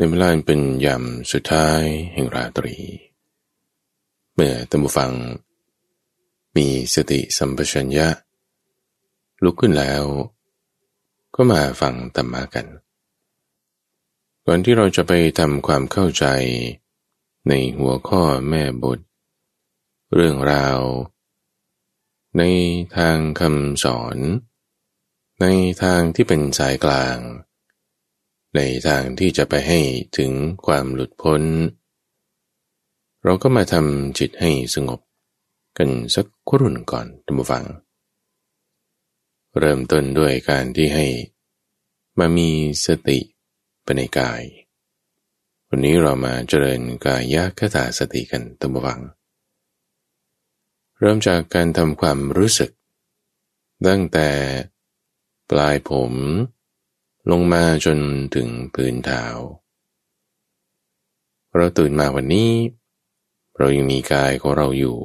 ในเวลาเป็นยามสุดท้ายแห่งราตรี เมื่อตัมบูฟัง มีสติสัมปชัญญะ ลุกขึ้นแล้ว ก็มาฟังธรรมะกัน ก่อนที่เราจะไปทำความเข้าใจในหัวข้อแม่บท เรื่องราว ในทางคำสอน ในทางที่เป็นสายกลาง ในทางที่จะไปให้ถึงความหลุดพ้น เราก็มาทำจิตให้สงบกันสักครุ่นก่อนท่านผู้ฟัง เริ่มต้นด้วยการที่ให้มามีสติไปในกาย วันนี้เรามาเจริญกายคตาสติกันท่านผู้ฟัง เริ่มจากการทำความรู้สึก ตั้งแต่ปลายผม ลงมาจนถึงพื้นเท้า เราตื่นมาวันนี้ เรายังมีกายของเราอยู่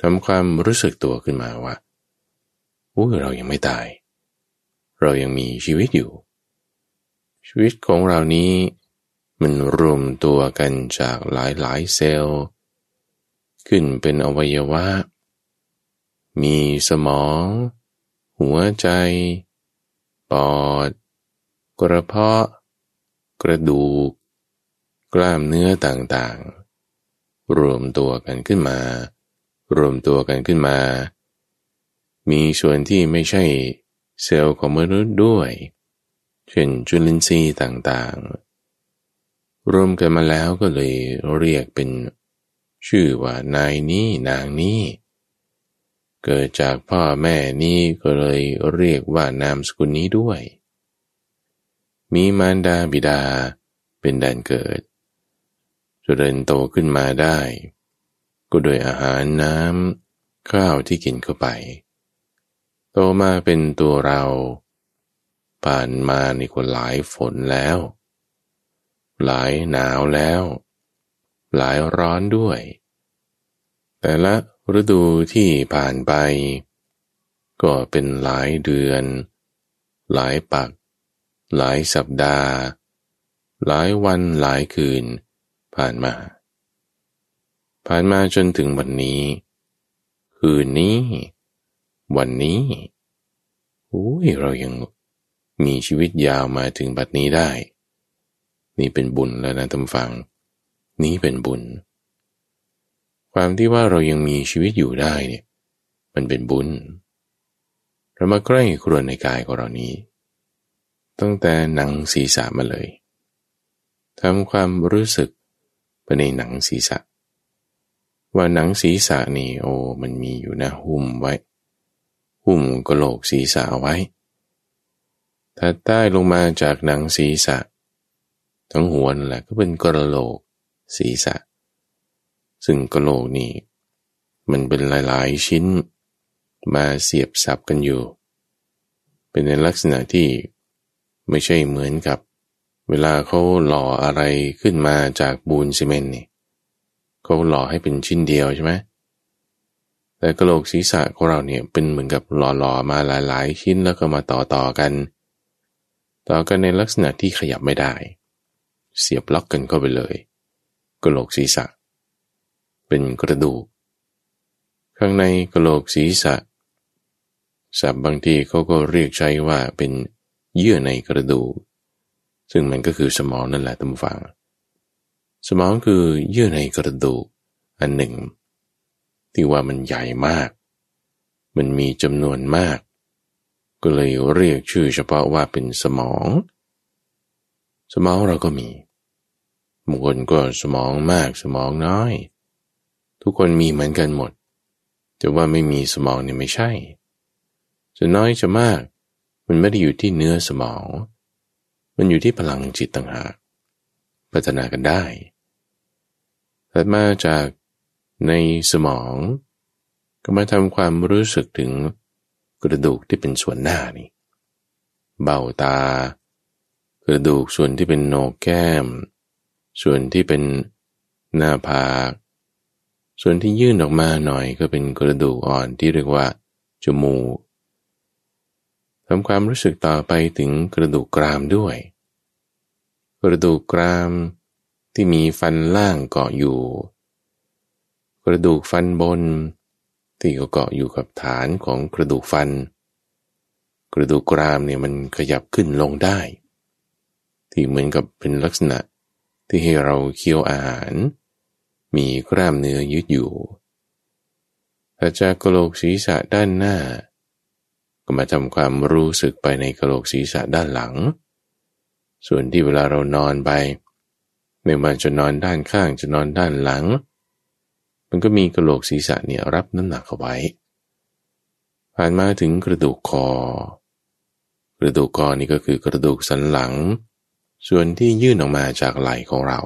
ทำความรู้สึกตัวขึ้นมาว่าอู้เรายังไม่ตาย เรายังมีชีวิตอยู่ ชีวิตของเรานี้มันรวมตัวกันจากหลายหลายเซลล์ ขึ้นเป็นอวัยวะ มีสมอง หัวใจ ปอด กระเพาะ กระดูก กล้ามเนื้อต่างๆ รวมตัวกันขึ้นมา รวมตัวกันขึ้นมา มีส่วนที่ไม่ใช่เซลล์ของมนุษย์ด้วย เช่นจุลินทรีย์ต่างๆ รวมกันมาแล้วก็เลยเรียกเป็น ชื่อว่านายนี้นางนี้ เกิดจากพ่อแม่นี่ก็เลยเรียกว่านามสกุลนี้ด้วย มีมารดาบิดาเป็นแดนเกิดจเริญโตขึ้นมาได้ ก็โดยอาหารน้ำข้าวที่กินเข้าไป โตมาเป็นตัวเรา ผ่านมาในคนหลายฝนแล้ว หลายหนาวแล้ว หลายร้อนด้วย แต่ละ ฤดูที่ผ่านไป ก็เป็นหลายเดือน หลายปัก หลายสัปดาห์ หลายวันหลายคืน ผ่านมา ผ่านมาจนถึงวันนี้ คืนนี้ วันนี้โอ้ยเรายังมีชีวิตยาวมาถึงบัดนี้ได้ นี่เป็นบุญแล้วนะท่านฟัง นี้เป็นบุญ ความที่ว่าเรายังมีชีวิตอยู่ได้เนี่ย มันเป็นบุญ เรามาใกล้ครวญในกายของเรานี้ ตั้งแต่หนังศีรษะมาเลยทำความรู้สึกไปในหนังศีรษะ ว่าหนังศีรษะนี่โอ้มันมีอยู่นะหุ้มไว้ หุ้มกระโหลกศีรษะเอาไว้ถ้าใต้ลงมาจากหนังศีรษะ ทั้งหัวนั่นแหละก็เป็นกระโหลกศีรษะ ซึ่งกะโหลกนี่ มันเป็นหลายๆชิ้น มาเสียบสับกันอยู่ เป็นในลักษณะที่ไม่ใช่เหมือนกับ เวลาเขาหล่ออะไรขึ้นมาจากบูนซีเมนต์นี่เขาหล่อให้เป็นชิ้นเดียวใช่ไหมแต่กระโหลกศีรษะของเราเนี่ยเป็นเหมือนกับหล่อๆมาหลาย ๆ ชิ้นแล้วก็มาต่อๆกัน ต่อกันในลักษณะที่ขยับไม่ได้ เสียบล็อกกันเข้าไปเลยกระโหลกศีรษะ เป็นกระดูก ข้างในกระโหลกศีรษะศัพท์บางทีเขาก็เรียกใช้ว่าเป็นเยื่อในกระดูก ซึ่งมันก็คือสมองนั่นแหละตั้ฟัง สมองคือเยื่อในกระดูกอันหนึ่ง ที่ว่ามันใหญ่มาก มันมีจำนวนมาก ก็เลยเรียกชื่อเฉพาะว่าเป็นสมอง สมองเราก็มีบางคนก็สมองมากสมองน้อย ทุกคนมีเหมือนกันหมด แต่ว่าไม่มีสมองเนี่ยไม่ใช่ จะน้อยจะมาก มันไม่ได้อยู่ที่เนื้อสมอง มันอยู่ที่พลังจิตต่างหาก พัฒนากันได้ถัดมาจากในสมอง ก็มาทำความรู้สึกถึงกระดูกที่เป็นส่วนหน้านี่ เบ้าตา กระดูกส่วนที่เป็นโหนกแก้ม ส่วนที่เป็นหน้าผาก ส่วนที่ยื่นออกมาหน่อยก็เป็นกระดูกอ่อนที่เรียกว่าจมูกทำความรู้สึกต่อไปถึงกระดูกกรามด้วย กระดูกกรามที่มีฟันล่างเกาะอยู่ กระดูกฟันบน ที่ก็เกาะอยู่กับฐานของกระดูกฟัน กระดูกกรามเนี่ยมันขยับขึ้นลงได้ ที่เหมือนกับเป็นลักษณะที่ให้เราเคี้ยวอาหาร มีกล้ามเนื้อยืดอยู่ถ้าจากกระโหลกศีรษะด้านหน้า ก็มาทำความรู้สึกไปในกระโหลกศีรษะด้านหลัง ส่วนที่เวลาเรานอนไปไม่ว่าจะนอนด้านข้างจะนอนด้านหลัง มันก็มีกระโหลกศีรษะเนี่ยรับน้ำหนักเอาไว้ ผ่านมาถึงกระดูกคอ กระดูกคอนี่ก็คือกระดูกสันหลัง ส่วนที่ยื่นออกมาจากไหล่ของเรา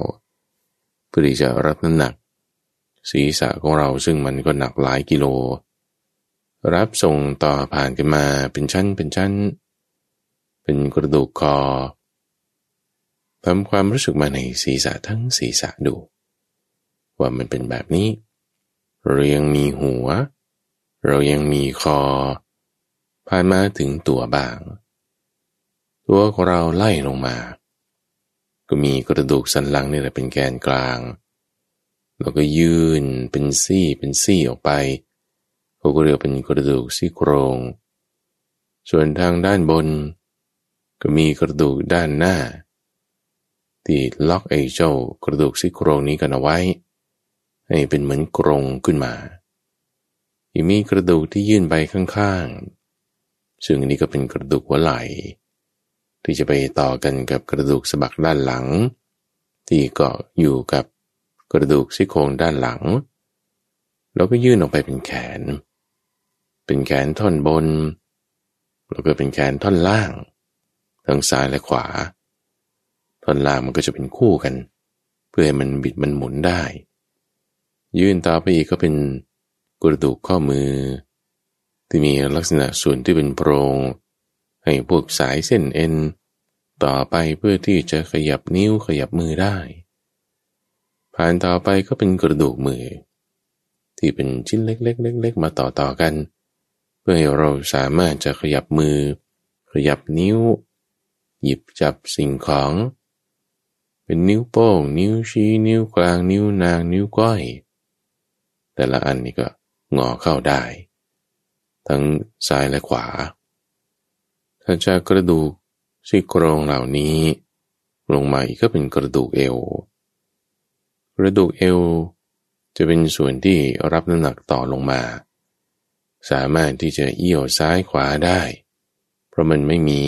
เพื่อที่จะรับน้ำหนัก ศีรษะของเราซึ่งมันก็หนักหลายกิโล รับส่งต่อผ่านกันมาเป็นชั้นเป็นชั้น เป็นกระดูกคอทำความรู้สึกมาในศีรษะทั้งศีรษะดู ว่ามันเป็นแบบนี้ เรายังมีหัว เรายังมีคอผ่านมาถึงตัวบาง ตัวของเราไล่ลงมา ก็มีกระดูกสันหลังนี่แหละเป็นแกนกลาง แล้วก็ยืนเป็นซี่เป็นซี่ออกไปเขาก็เรียกเป็นกระดูกซี่โครง ส่วนทางด้านบน ก็มีกระดูกด้านหน้า ที่ล็อกไอ้เจ้ากระดูกซี่โครงนี้กันเอาไว้ ให้เป็นเหมือนกรงขึ้นมายังมีกระดูกที่ยื่นไปข้างๆ ซึ่งอันนี้ก็เป็นกระดูกหัวไหล่ ที่จะไปต่อกันกับกระดูกสะบักด้านหลัง ที่เกาะอยู่กับกระดูกซี่โครงด้านหลัง แล้วก็ยื่นออกไปเป็นแขน เป็นแขนท่อนบน แล้วก็เป็นแขนท่อนล่างทั้งซ้ายและขวา ท่อนล่างมันก็จะเป็นคู่กัน เพื่อให้มันบิดมันหมุนได้ ยื่นต่อไปอีกก็เป็นกระดูกข้อมือ ที่มีลักษณะส่วนที่เป็นโปรง ให้พวกสายเส้นเอ็น ต่อไปเพื่อที่จะขยับนิ้วขยับมือได้ ผ่านต่อไปก็เป็นกระดูกมือ ที่เป็นชิ้นเล็กๆเล็กๆมาต่อต่อกัน เพื่อให้เราสามารถจะขยับมือ ขยับนิ้ว หยิบจับสิ่งของ เป็นนิ้วโป้ง นิ้วชี้ นิ้วกลาง นิ้วนาง นิ้วก้อย แต่ละอันนี้ก็งอเข้าได้ ทั้งซ้ายและขวา ถ้าจากกระดูกซี่โครงเหล่านี้ ลงมาอีกก็เป็นกระดูกเอว กระดูกเอว จะเป็นส่วนที่รับน้ำหนักต่อลงมา สามารถที่จะเอี้ยวซ้ายขวาได้ เพราะมันไม่มี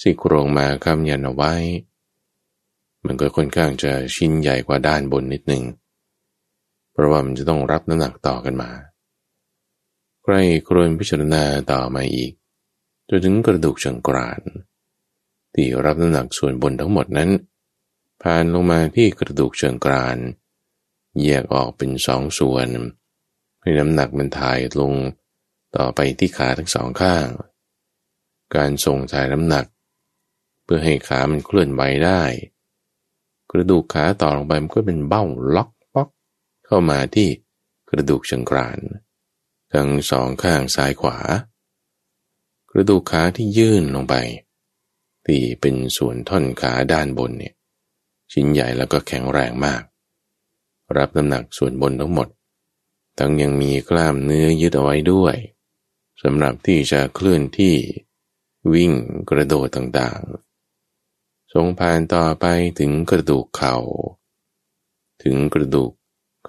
ซี่โครงมาค้ำยันเอาไว้ มันก็ค่อนข้างจะชิ้นใหญ่กว่าด้านบนนิดหนึ่ง เพราะว่ามันจะต้องรับน้ำหนักต่อกันมาใกล้ครวนพิจารณาต่อมาอีก จนถึงกระดูกเชิงกรานที่รับน้ำหนักส่วนบนทั้งหมดนั้น ผ่านลงมาที่กระดูกเชิงกรานแยกออกเป็นสองส่วน ให้น้ำหนักมันถ่ายลงต่อไปที่ขาทั้งสองข้าง การส่งถ่ายน้ำหนัก เพื่อให้ขามันเคลื่อนไหวได้ กระดูกขาต่อลงไปมันก็เป็นเบ้าล็อกป๊อก เข้ามาที่กระดูกเชิงกรานทั้งสองข้างซ้ายขวา กระดูกขาที่ยื่นลงไป ที่เป็นส่วนท่อนขาด้านบนเนี่ยชิ้นใหญ่แล้วก็แข็งแรงมาก รับน้ำหนักส่วนบนทั้งหมด ทั้งยังมีกล้ามเนื้อยึดเอาไว้ด้วยสำหรับที่จะเคลื่อนที่วิ่งกระโดดต่างๆ ทรงผ่านต่อไปถึงกระดูกเขา่า ถึงกระดูก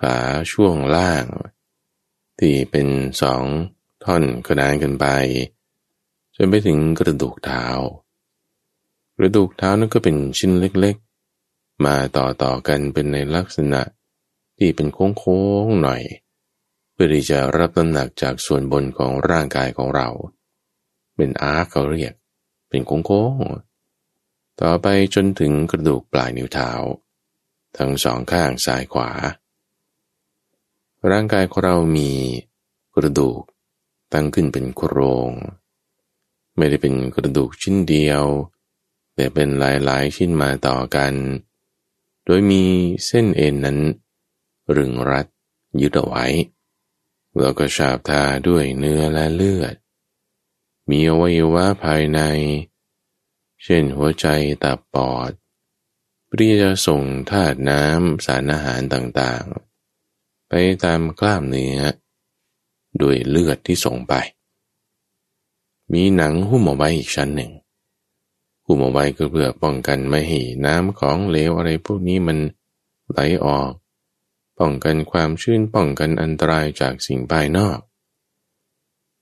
ขาช่วงล่าง ที่เป็นสองท่อนกระดานกันไป จนไปถึงกระดูกเท้ากระดูกเท้านั่นก็เป็นชิ้นเล็กๆ มาต่อต่อกันเป็นในลักษณะที่เป็นโค้งๆหน่อย เพื่อที่จะรับน้ำหนักจากส่วนบนของร่างกายของเรา เป็นอาร์เขาเรียก เป็นโค้งๆ ต่อไปจนถึงกระดูกปลายนิ้วเท้า ทั้งสองข้างซ้ายขวา ร่างกายของเรามีกระดูกตั้งขึ้นเป็นโครง ไม่ได้เป็นกระดูกชิ้นเดียว แต่เป็นหลายๆชิ้นมาต่อกัน โดยมีเส้นเอ็นนั้นรึงรัดยึดเอาไว้แล้วก็ฉาบทาด้วยเนื้อและเลือด มีอวัยวะภายใน เช่นหัวใจตับปอดเพื่อจะส่งธาตุน้ำสารอาหารต่างๆ ไปตามกล้ามเนื้อ ด้วยเลือดที่ส่งไป มีหนังหุ้มเอาไว้อีกชั้นหนึ่ง หุ้มเอาไว้ก็เพื่อป้องกันไม่ให้น้ำของเหลวอะไรพวกนี้มันไหลออก ป้องกันความชื้นป้องกันอันตรายจากสิ่งภายนอก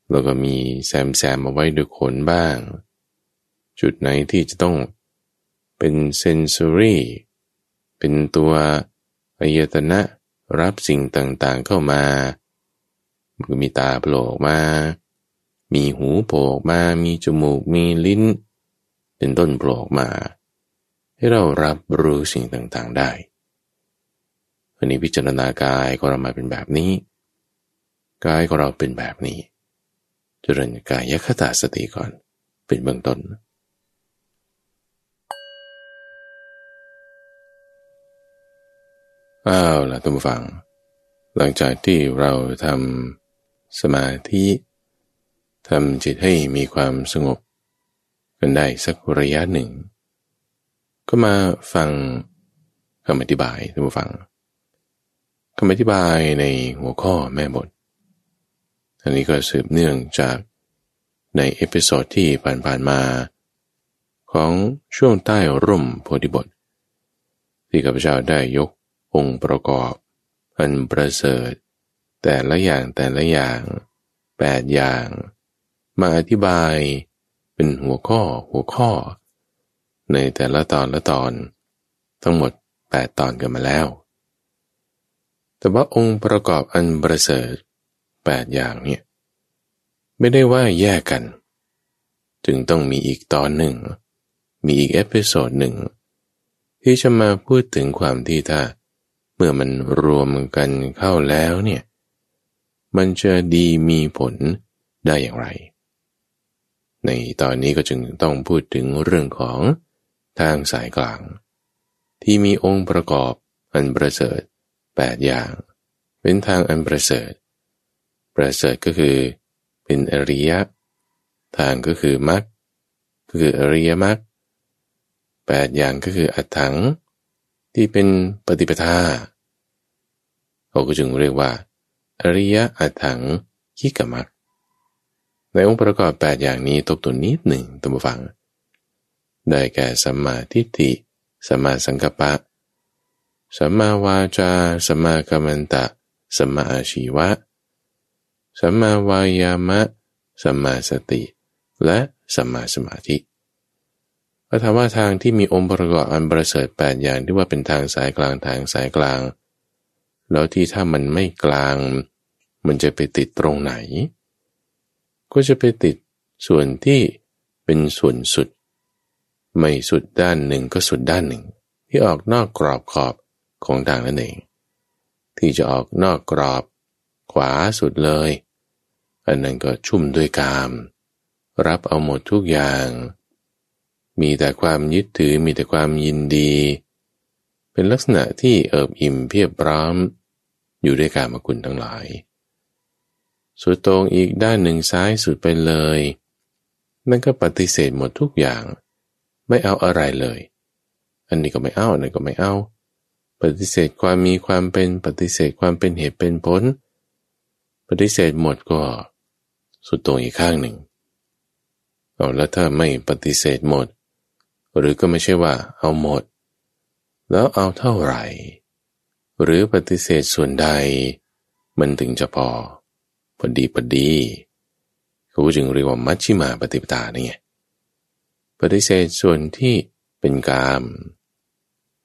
แล้วก็มีแซมแซมเอาไว้ด้วยขนบ้าง จุดไหนที่จะต้องเป็นเซนซอรี่เป็นตัวอายตนะรับสิ่งต่างๆเข้ามา มันก็มีตาโผล่มา มีหูโผล่มา มีจมูก มีลิ้น เป็นต้นโผล่มา ให้เรารับรู้สิ่งต่างๆได้อันนี้พิจารณากายของเรามาเป็นแบบนี้ กายของเราเป็นแบบนี้ เจริญกายคตาสติก่อน เป็นเบื้องต้นเอาล่ะท่านผู้ฟัง หลังจากที่เราทำสมาธิ ทำจิตให้มีความสงบ กันได้สักระยะหนึ่ง ก็มาฟังคำอธิบายท่านผู้ฟังคำอธิบายในหัวข้อแม่บท อันนี้ก็สืบเนื่องจากใน episode ที่ผ่านๆมา ของช่วงใต้ร่มโพธิบท ที่ข้าพเจ้าได้ยกองค์ประกอบ อันประเสริฐ แต่ละอย่างแต่ละอย่างแปดอย่าง มาอธิบายเป็นหัวข้อหัวข้อ ในแต่ละตอนละตอน ทั้งหมดแปดตอนกันมาแล้ว แต่ว่าองค์ประกอบอันประเสริฐแปดอย่างเนี่ยไม่ได้ว่าแยกกัน จึงต้องมีอีกตอนหนึ่ง มีอีก episode หนึ่ง ที่จะมาพูดถึงความที่ถ้า เมื่อมันรวมกันเข้าแล้วเนี่ยมันจะดีมีผลได้อย่างไร ในตอนนี้ก็จึงต้องพูดถึงเรื่องของทางสายกลาง ที่มีองค์ประกอบอันประเสริฐแปดอย่าง เป็นทางอันประเสริฐ ประเสริฐก็คือเป็นอริยะ ทางก็คือมรรคคืออริยมรรคแปดอย่างก็คืออัตถัง ที่เป็นปฏิปทาเขาก็จึงเรียกว่า อริยะอัถังขิกมัก ในองค์ประกอบแปดอย่างนี้ตกตัวนิดหนึ่งตัมฟัง ได้แก่สัมมาทิฏฐิสัมมาสังกัปปะสัมมาวาจาสัมมากัมมันตะสัมมาอาชีวะสัมมาวายามะสัมมาสติ และสัมมาสมาธิพระธรรมทางที่มีองค์ประกอบอันประเสริฐแปดอย่างที่ว่าเป็นทางสายกลางทางสายกลาง แล้วที่ถ้ามันไม่กลาง มันจะไปติดตรงไหน ก็จะไปติดส่วนที่เป็นส่วนสุด ไม่สุดด้านหนึ่งก็สุดด้านหนึ่ง ที่ออกนอกกรอบขอบของทางนั่นเอง ที่จะออกนอกกรอบ ขวาสุดเลย อันนั้นก็ชุ่มด้วยกาม รับเอาหมดทุกอย่าง มีแต่ความยึดถือมีแต่ความยินดี เป็นลักษณะที่เอิบอิ่มเพียบพร้อมอยู่ด้วยการมคุณทั้งหลาย สุดตรงอีกด้านหนึ่งซ้ายสุดไปเลย นั่นก็ปฏิเสธหมดทุกอย่าง ไม่เอาอะไรเลย อันนี้ก็ไม่เอาอันนี้ก็ไม่เอา ปฏิเสธความมีความเป็นปฏิเสธความเป็นเหตุเป็นผล ปฏิเสธหมดก็ สุดตรงอีกข้างหนึ่งเอาแล้วถ้าไม่ปฏิเสธหมด หรือก็ไม่ใช่ว่าเอาหมด แล้วเอาเท่าไหร่ หรือปฏิเสธส่วนใด มันถึงจะพอ พอดีพอดีเขาจึงเรียกว่ามัชชิมาปฏิปทานี่ปฏิเสธส่วนที่เป็นกาม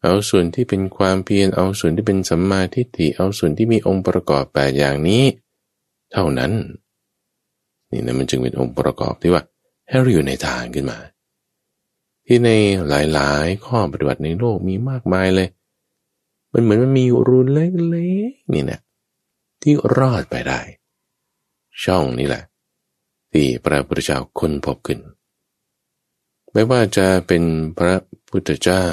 เอาส่วนที่เป็นความเพียรเอาส่วนที่เป็นสัมมาทิฏฐิเอาส่วนที่มีองค์ประกอบแปดอย่างนี้ เท่านั้น นี่นะมันจึงเป็นองค์ประกอบที่ว่าให้เราอยู่ในทางขึ้นมา ที่ในหลายๆ ข้อปฏิบัติในโลกมีมากมายเลย มันเหมือนมันมีรูนเล็กๆนี่นะที่รอดไปได้ ช่องนี้แหละ ที่พระพุทธเจ้าค้นพบขึ้น ไม่ว่าจะเป็นพระพุทธเจ้า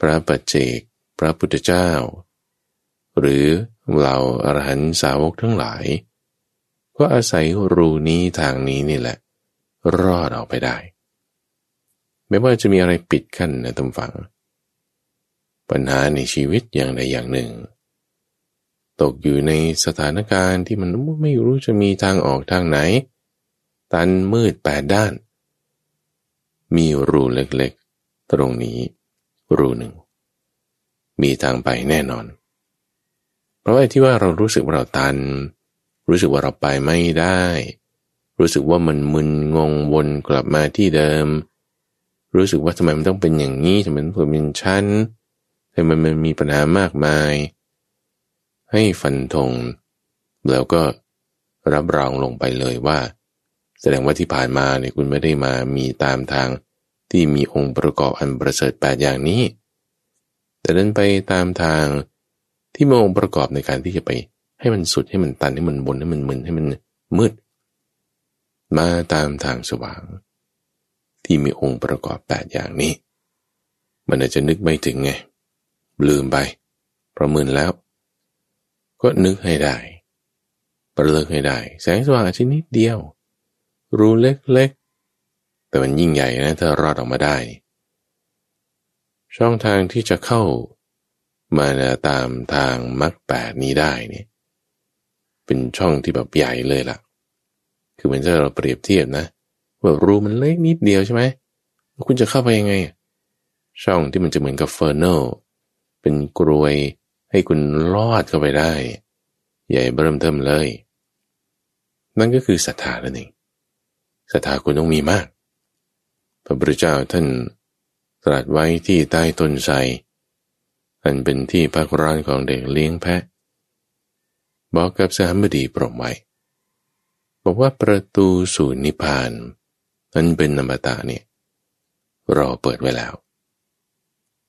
พระปัจเจก พระพุทธเจ้า หรือเหล่าอรหันสาวกทั้งหลาย ก็อาศัยรูนี้ทางนี้นี่แหละ รอดออกไปได้ ไม่ว่าจะมีอะไรปิดกั้นนะตำฝัง ปัญหาในชีวิตอย่างใดอย่างหนึ่ง ตกอยู่ในสถานการณ์ที่มันไม่รู้จะมีทางออกทางไหน ตันมืดแปดด้าน มีรูเล็กๆ ตรงนี้ รูหนึ่ง มีทางไปแน่นอน เพราะว่าที่ว่าเรารู้สึกว่าเราตัน รู้สึกว่าเราไปไม่ได้ รู้สึกว่ามันมึนงงวนกลับมาที่เดิม รู้สึกว่าทำไมมันต้องเป็นอย่างนี้ทำไมมันต้องเป็นชั้นแต่มันมันมีปัญหามากมาย ให้ฟันธงแล้วก็รับรองลงไปเลยว่า แสดงว่าที่ผ่านมาเนี่ยคุณไม่ได้มามีตามทางที่มีองค์ประกอบอันประเสริฐแปดอย่างนี้ แต่เดินไปตามทางที่มีองค์ประกอบในการที่จะไป ให้มันสุดให้มันตันให้มันบนให้มันมึนให้มันมืด มาตามทางสว่าง ที่มีองค์ประกอบแปดอย่างนี้ มันอาจจะนึกไม่ถึงไงลืมไปประเมินแล้ว ก็นึกให้ได้ ประเลิกให้ได้ แสงสว่างอาจจะนิดเดียว รูเล็กๆ แต่มันยิ่งใหญ่นะถ้ารอดออกมาได้ ช่องทางที่จะเข้ามาตามทางมรรคแปดนี้ได้เนี่ยเป็นช่องที่แบบใหญ่เลยล่ะ คือเหมือนถ้าเราเปรียบเทียบนะว่ารูมันเล็กนิดเดียวใช่ไหมคุณจะเข้าไปยังไง ช่องที่มันจะเหมือนกับเฟอร์เนเป็นกรวย ให้คุณลอดเข้าไปได้ ใหญ่เริ่มเทิมเลย นั่นก็คือศรัทธานั่นเองศรัทธาคุณต้องมีมาก พระพุทธเจ้าท่านตรัสไว้ที่ใต้ต้นไทรอันเป็นที่พักร้านของเด็กเลี้ยงแพะ บอกกับสามบดีปรมไว้ บอกว่าประตูสู่นิพพานนั้นเป็นนามตาเนี่ยรอเปิดไว้แล้ว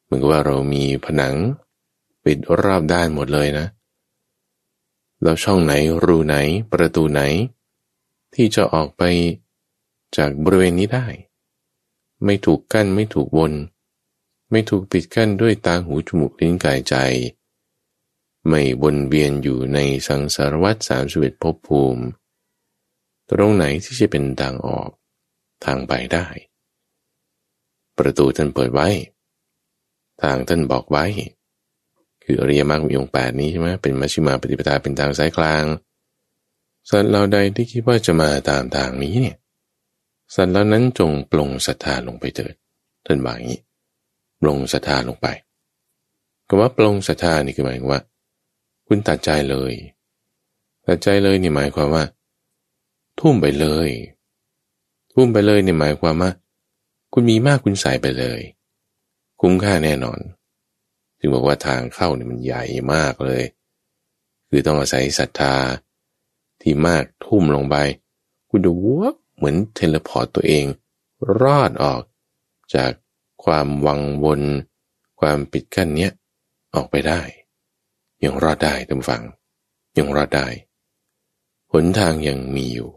เหมือนกับว่าเรามีผนัง ปิดรอบด้านหมดเลยนะเราช่องไหนรูไหนประตูไหน ที่จะออกไปจากบริเวณนี้ได้ ไม่ถูกกั้นไม่ถูกวน ไม่ถูกปิดกั้นด้วยตาหูจมูกลิ้นกายใจ ไม่วนเวียนอยู่ในสังสารวัฏสามสิบเอ็ดภพภูมิ ตรงไหนที่จะเป็นทางออกทางไปได้ ประตูท่านเปิดไว้ ทางท่านบอกไว้ คืออริยมรรคมีองค์แปดนี้ใช่ไหมเป็นมัชฌิมาปฏิปทาเป็นทางสายกลาง สัตว์เราใดที่คิดว่าจะมาตามทางนี้เนี่ยสัตว์เหล่านั้นจงปลงศรัทธาลงไปเถิดท่านบอกอย่างนี้ปลงศรัทธาลงไปคำว่าปลงศรัทธานี่คือหมายว่า คุณตัดใจเลยตัดใจเลยนี่หมายความว่า ทุ่มไปเลย ทุ่มไปเลยนี่หมายความว่า คุณมีมากคุณใส่ไปเลย คุ้มค่าแน่นอน จึงบอกว่าทางเข้าเนี่ยมันใหญ่มากเลย คือต้องอาศัยศรัทธาที่มากทุ่มลงไป คุณดูว่าเหมือน teleport ตัวเอง ลอดออก จากความวังวน ความปิดกั้นเนี้ยออกไปได้ ยังรอดได้ท่านผู้ฟัง ยังรอดได้ หนทางยังมีอยู่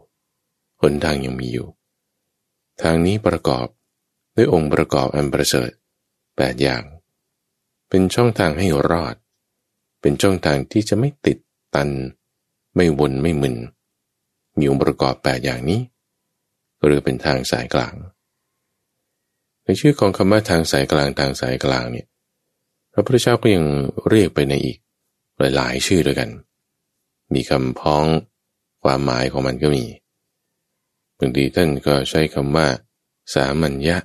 หนทางยังมีอยู่ ทางนี้ประกอบด้วยองค์ประกอบอันประเสริฐแปดอย่าง เป็นช่องทางให้รอด เป็นช่องทางที่จะไม่ติดตัน ไม่วนไม่มึน มีองค์ประกอบแปดอย่างนี้ หรือเป็นทางสายกลาง ในชื่อของคำว่าทางสายกลางทางสายกลางเนี่ย พระพุทธเจ้าก็ยังเรียกไปในอีกหลายๆ ชื่อด้วยกัน มีคำพ้องความหมายของมันก็มีบางทีท่านก็ใช้คำว่า สามัญญะ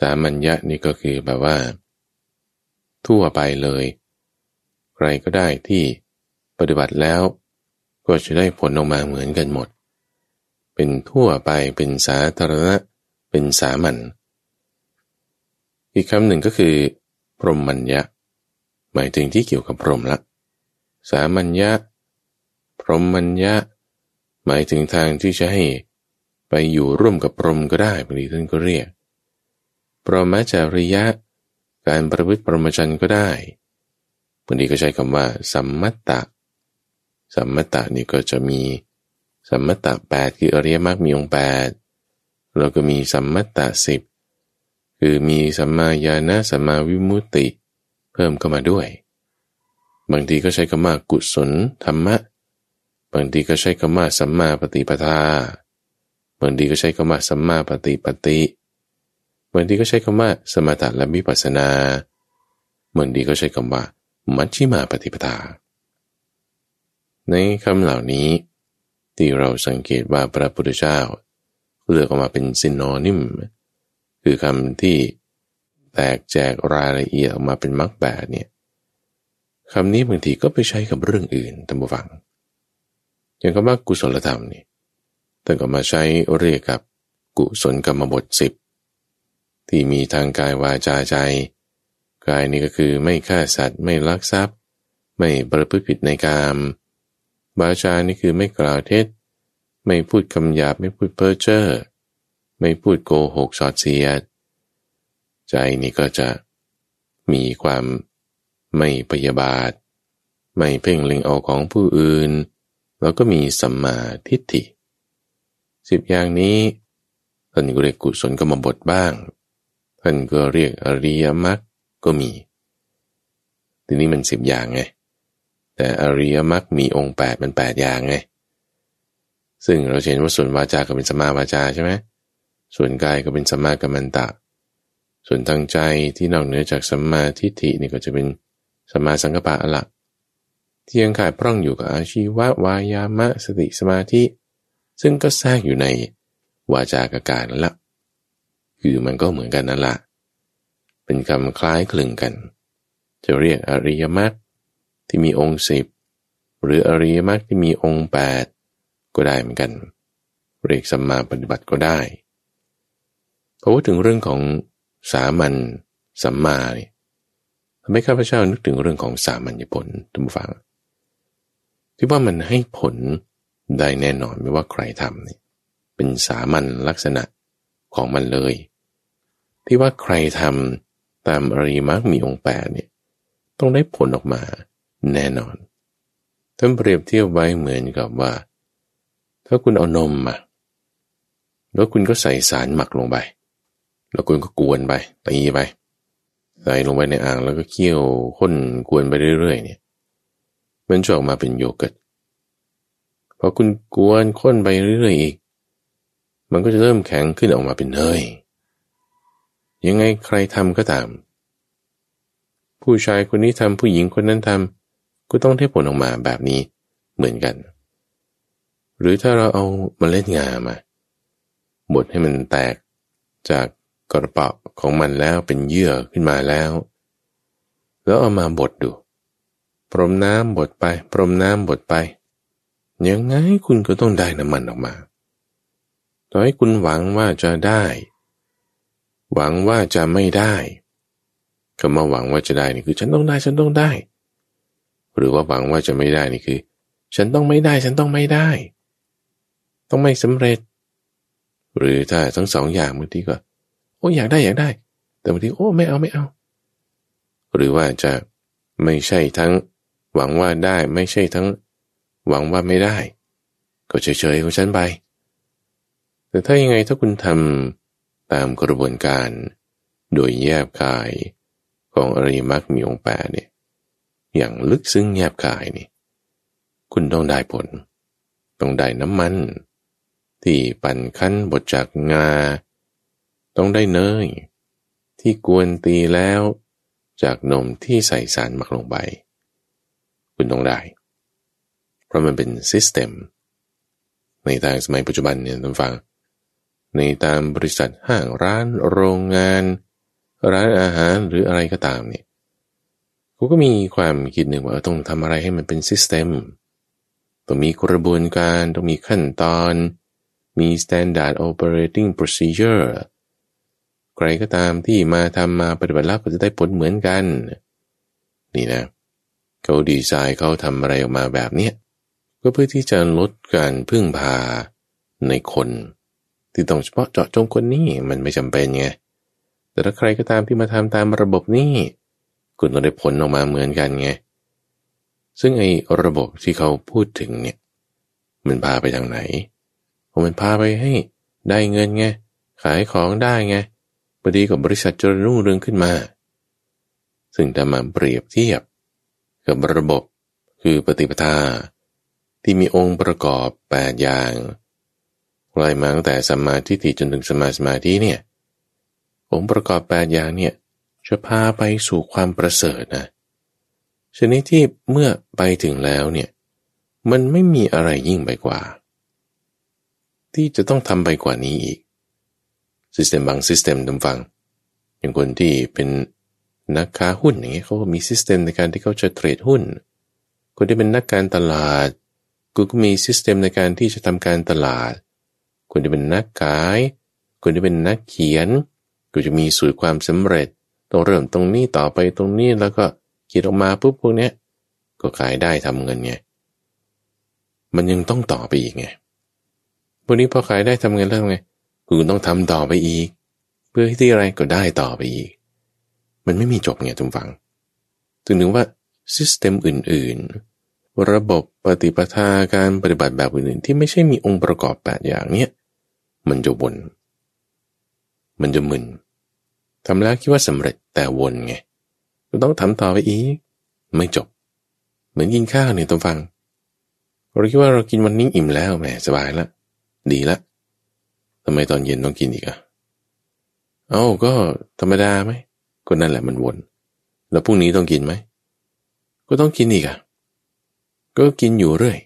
สามัญญะนี่ก็คือแบบว่า ทั่วไปเลย ใครก็ได้ที่ปฏิบัติแล้ว ก็จะได้ผลออกมาเหมือนกันหมด เป็นทั่วไปเป็นสาธารณะ เป็นสามัญอีกคำหนึ่งก็คือ พรหมัญญะ หมายถึงที่เกี่ยวกับพรหมละ สามัญญะ พรหมัญญะ หมายถึงทางที่จะให้ไปอยู่ร่วมกับพรหมก็ได้บางทีท่านก็เรียกปรหมจริยะ การประพฤติปรมจันก็ได้บางทีก็ใช้คำว่า สัมมัตตะ สัมมัตตะนี่ก็จะมีสัมมัตตะแปดคืออริยมรรคมีองค์แปดเราก็มีสัมมัตตะสิบคือมีสัมมาญาณสัมมาวิมุตติ เพิ่มเข้ามาด้วย บางทีก็ใช้คำว่ากุศลธรรมะ บางทีก็ใช้คำว่าสัมมาปฏิปทา บางทีก็ใช้คำว่าสัมมาปฏิปติ บางทีก็ใช้คำว่าสมถะและวิปัสสนาบางทีก็ใช้คำว่า มัชชิมาปฏิปทา ในคำเหล่านี้ ที่เราสังเกตว่าพระพุทธเจ้า เลือกออกมาเป็นซินนอนิม คือคำที่แตกแจกรายละเอียดออกมาเป็นมรรคแปดเนี่ยคำนี้บางทีก็ไปใช้กับเรื่องอื่นตามบูฟัง อย่างคำว่ากุศลธรรมนี่ท่านก็มาใช้เรียกกับกุศลกรรมบทสิบ ที่มีทางกายวาจาใจ กายนี่ก็คือไม่ฆ่าสัตว์ไม่ลักทรัพย์ ไม่ประพฤติผิดในกามวาจานี่คือไม่กล่าวเท็จ ไม่พูดคำหยาบไม่พูดเพ้อเจ้อไม่พูดโกหกสอดเสียด ใจนี่ก็จะมีความไม่พยาบาท ไม่เพ่งเล็งเอาของผู้อื่น แล้วก็มีสัมมาทิฏฐิสิบอย่างนี้ท่านก็เรียกกุศลกรรมบทบ้าง ท่านก็เรียกอริยมรรคก็มี ทีนี้มันสิบอย่างไง แต่อริยมรรคมีองค์แปดมันแปดอย่างไง ซึ่งเราเห็นว่าส่วนวาจาก็เป็นสมาวาจาใช่ไหมส่วนกายก็เป็นสมากัมมันตะ ส่วนทางใจที่นอกเหนือจากสัมมาทิฏฐินี่ก็จะเป็นสมาสังกปะละที่ยังขาดพร่องอยู่กับอาชีวะวายามะสติสมาธิ ซึ่งก็แทรกอยู่ในวาจากาการนั่นละ คือมันก็เหมือนกันนั่นละเป็นคำคล้ายคลึงกัน จะเรียกอริยมรรคที่มีองค์สิบหรืออริยมรรคที่มีองค์แปดก็ได้เหมือนกัน เรียกสัมมาปฏิบัติก็ได้พอพูดถึงเรื่องของสามัญสัมมาเนี่ยทำให้ข้าพเจ้านึกถึงเรื่องของสามัญญผลทุกฝัง ที่ว่ามันให้ผลได้แน่นอนไม่ว่าใครทำเนี่ยเป็นสามัญลักษณะของมันเลย ที่ว่าใครทำตามอริมักมีองค์แปดเนี่ยต้องได้ผลออกมาแน่นอนท่านเปรียบเทียบไว้เหมือนกับว่า ถ้าคุณเอานมมาแล้วคุณก็ใส่สารหมักลงไป แล้วคุณก็กวนไปตีไปใส่ลงไปในอ่างแล้วก็เคี่ยวข้นกวนไปเรื่อยๆเนี่ย มันจะออกมาเป็นโยเกิร์ตพอคุณกวนข้นไปเรื่อยๆอีก มันก็จะเริ่มแข็งขึ้นออกมาเป็นเนย ยังไงใครทำก็ตาม ผู้ชายคนนี้ทำผู้หญิงคนนั้นทำก็ต้องได้ผลออกมาแบบนี้เหมือนกัน หรือถ้าเราเอาเมล็ดงามาบดให้มันแตกจากกระเป๋าของมันแล้วเป็นเยื่อขึ้นมาแล้ว แล้วเอามาบดดู พรมน้ำบดไป พรมน้ำบดไป ยังไงคุณก็ต้องได้น้ำมันออกมา ต่อให้คุณหวังว่าจะได้ หวังว่าจะไม่ได้คำว่าหวังว่าจะได้นี่คือ ฉันต้องได้ ฉันต้องได้ หรือว่าหวังว่าจะไม่ได้นี่คือ ฉันต้องไม่ได้ ฉันต้องไม่ได้ ต้องไม่สำเร็จ หรือถ้าทั้งสองอย่างบางทีก็โอ้อยากได้อยากได้ แต่บางทีโอ้ไม่เอาไม่เอา หรือว่าจะไม่ใช่ทั้ง หวังว่าได้ไม่ใช่ทั้ง หวังว่าไม่ได้ ก็เฉยๆของฉันไปแต่ถ้ายังไงถ้าคุณทำ ตามกระบวนการ โดยแยบกายของอริมักมีองค์แปดเนี่ยอย่างลึกซึ้งแยบกายนี่ คุณต้องได้ผล ต้องได้น้ำมัน ที่ปั่นคั้นบดจากงา ต้องได้เนย ที่กวนตีแล้วจากนมที่ใส่สารหมักลงไป คุณต้องได้ เพราะมันเป็น system ในทางสมัยปัจจุบันเนี่ยท่านผู้ฟัง ในตามบริษัทห้างร้านโรงงาน ร้านอาหารหรืออะไรก็ตามเนี่ยกูก็มีความคิดหนึ่งว่าต้องทำอะไรให้มันเป็น system ต้องมีกระบวนการต้องมีขั้นตอน มี standard operating procedure ใครก็ตามที่มาทำมาปฏิบัติแล้วก็จะได้ผลเหมือนกัน นี่นะเขาดีไซน์เขาทำอะไรออกมาแบบเนี้ยก็เพื่อที่จะลดการพึ่งพาในคน ที่ต้องเฉพาะเจาะจงคนนี้มันไม่จำเป็นไง แต่ถ้าใครก็ตามที่มาทำตามระบบนี้คุณต้องได้ผลออกมาเหมือนกันไง ซึ่งไอ้ระบบที่เขาพูดถึงเนี่ย มันพาไปทางไหนมันพาไปให้ได้เงินไง ขายของได้ไงพอดีกับบริษัทจรรุ่งเรืองขึ้นมา ซึ่งถ้ามาเปรียบเทียบ กับระบบคือปฏิปทา ที่มีองค์ประกอบแปดอย่าง ไล่มาตั้งแต่สมาธิฏฐิจนถึงสมาสมาธิเนี่ยองค์ประกอบแปดอย่างเนี่ยจะพาไปสู่ความประเสริฐนะชนิดที่เมื่อไปถึงแล้วเนี่ยมันไม่มีอะไรยิ่งไปกว่า ที่จะต้องทำไปกว่านี้อีก system บาง system ท่านผู้ฟัง อย่างคนที่เป็นนักค้าหุ้นอย่างเงี้ยเขาก็มี system ในการที่เขาจะ trade หุ้น คนที่เป็นนักการตลาดกูก็มีซิสเต็มในการที่จะทำการตลาด คนที่เป็นนักขายคนที่เป็นนักเขียนก็จะมีสูตรความสำเร็จ ต้องเริ่มตรงนี้ต่อไปตรงนี้แล้วก็เขียนออกมาปุ๊บพวกเนี้ยก็ขายได้ทำเงินไง มันยังต้องต่อไปอีกไงพวกนี้พอขายได้ทำเงินแล้วไง คุณต้องทำต่อไปอีก เพื่อที่อะไรก็ได้ต่อไปอีก มันไม่มีจบไงทุกฝัง ถึงถึงว่าซิสเต็มอื่น ๆ ระบบปฏิปทาการปฏิบัติแบบอื่นๆ ที่ไม่ใช่มีองค์ประกอบแปดอย่างเนี้ย มันจะวน มันจะมึนทำแล้วคิดว่าสำเร็จแต่วนไงมันต้องทำต่อไปอีก ไม่จบ เหมือนกินข้าวเนี่ยทุกฟัง เราคิดว่าเรากินวันนี้อิ่มแล้วแหมสบายละดีละทำไมตอนเย็นต้องกินอีกอะเอ้าก็ธรรมดาไหมก็นั่นแหละมันวน แล้วพรุ่งนี้ต้องกินไหม ก็ต้องกินอีกอะก็กินอยู่เรื่อย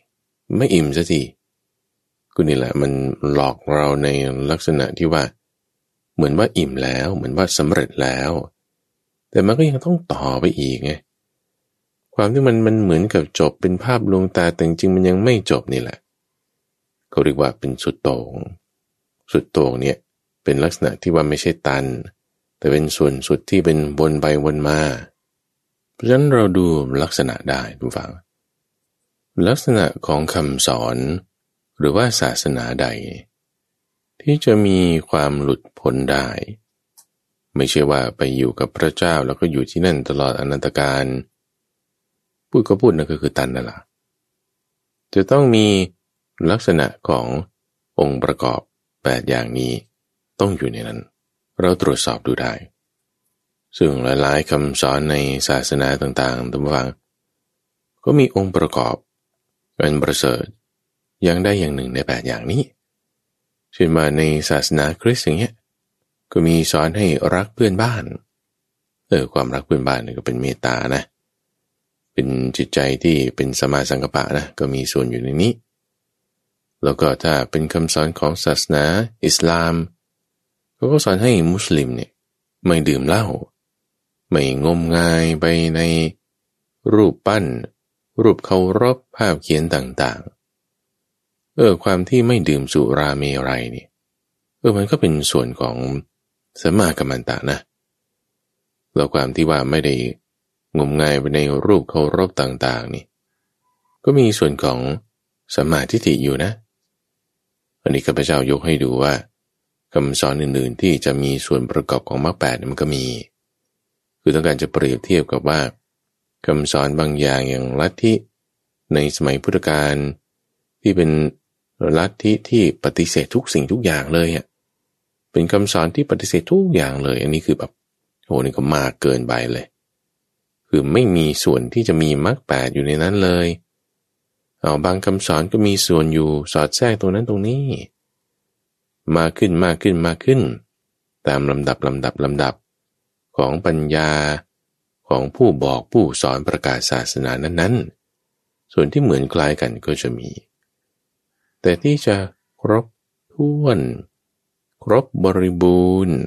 ไม่อิ่มสักที ก็นี่แหละมันหลอกเราในลักษณะที่ว่า เหมือนว่าอิ่มแล้ว เหมือนว่าสำเร็จแล้ว แต่มันก็ยังต้องต่อไปอีกไงความที่มันมันเหมือนกับจบเป็นภาพลวงตาแต่จริงมันยังไม่จบนี่แหละเขาเรียกว่าเป็นสุดโต่งสุดโต่งเนี่ยเป็นลักษณะที่ว่าไม่ใช่ตัน แต่เป็นส่วนสุดที่เป็นวนไปวนมา เพราะฉะนั้นเราดูลักษณะได้ทุกฝังลักษณะของคำสอน หรือว่าศาสนาใด ที่จะมีความหลุดพ้นได้ ไม่ใช่ว่าไปอยู่กับพระเจ้าแล้วก็อยู่ที่นั่นตลอดอนันตการ พูดก็พูดนั่นก็คือตันนั่นแหละจะต้องมีลักษณะขององค์ประกอบ 8 อย่างนี้ต้องอยู่ในนั้น เราตรวจสอบดูได้ ซึ่งหลายๆคำสอนในศาสนาต่างๆตัวฟังก็มีองค์ประกอบเป็นประเสริฐ อย่างได้อย่างหนึ่งในแปดอย่างนี้เช่นมาในศาสนาคริสต์อย่างเงี้ยก็มีสอนให้รักเพื่อนบ้านเออความรักเพื่อนบ้านนี่ก็เป็นเมตตานะ เป็นจิตใจที่เป็นสมาสังกปะนะก็มีส่วนอยู่ในนี้ แล้วก็ถ้าเป็นคำสอนของศาสนาอิสลามเขาก็สอนให้มุสลิมเนี่ยไม่ดื่มเหล้าไม่งมงายไปในรูปปั้น รูปเคารพภาพเขียนต่าง เออ ความที่ไม่ดื่มสุราเมรัยนี่เออมันก็เป็นส่วนของสัมมากัมมันตะนะแล้วความที่ว่าไม่ได้งมงายไปในรูปเคารพต่าง ๆ นี่ ก็มีส่วนของสัมมาธิิอยู่นะ อันนี้ข้าพเจ้ายกให้ดูว่าคำสอนอื่นๆที่จะมีส่วนประกอบของมรรคแปดมันก็มี คือต้องการจะเปรียบเทียบกับว่าคำสอนบางอย่างอย่างลัทธิในสมัยพุทธกาลที่เป็น ลัทธิที่ปฏิเสธทุกสิ่งทุกอย่างเลยอะเป็นคำสอนที่ปฏิเสธทุกอย่างเลย อันนี้คือแบบโหนี่ก็มากเกินไปเลย คือไม่มีส่วนที่จะมีมรรคแปดอยู่ในนั้นเลยเอาบางคำสอนก็มีส่วนอยู่สอดแทรกตรงนั้นตรงนี้ มาขึ้นมากขึ้นมากขึ้น ตามลำดับลำดับลำดับของปัญญาของผู้บอกผู้สอนประกาศศาสนานั้นๆ ส่วนที่เหมือนคล้ายกันก็จะมี แต่ที่จะครบถ้วน ครบบริบูรณ์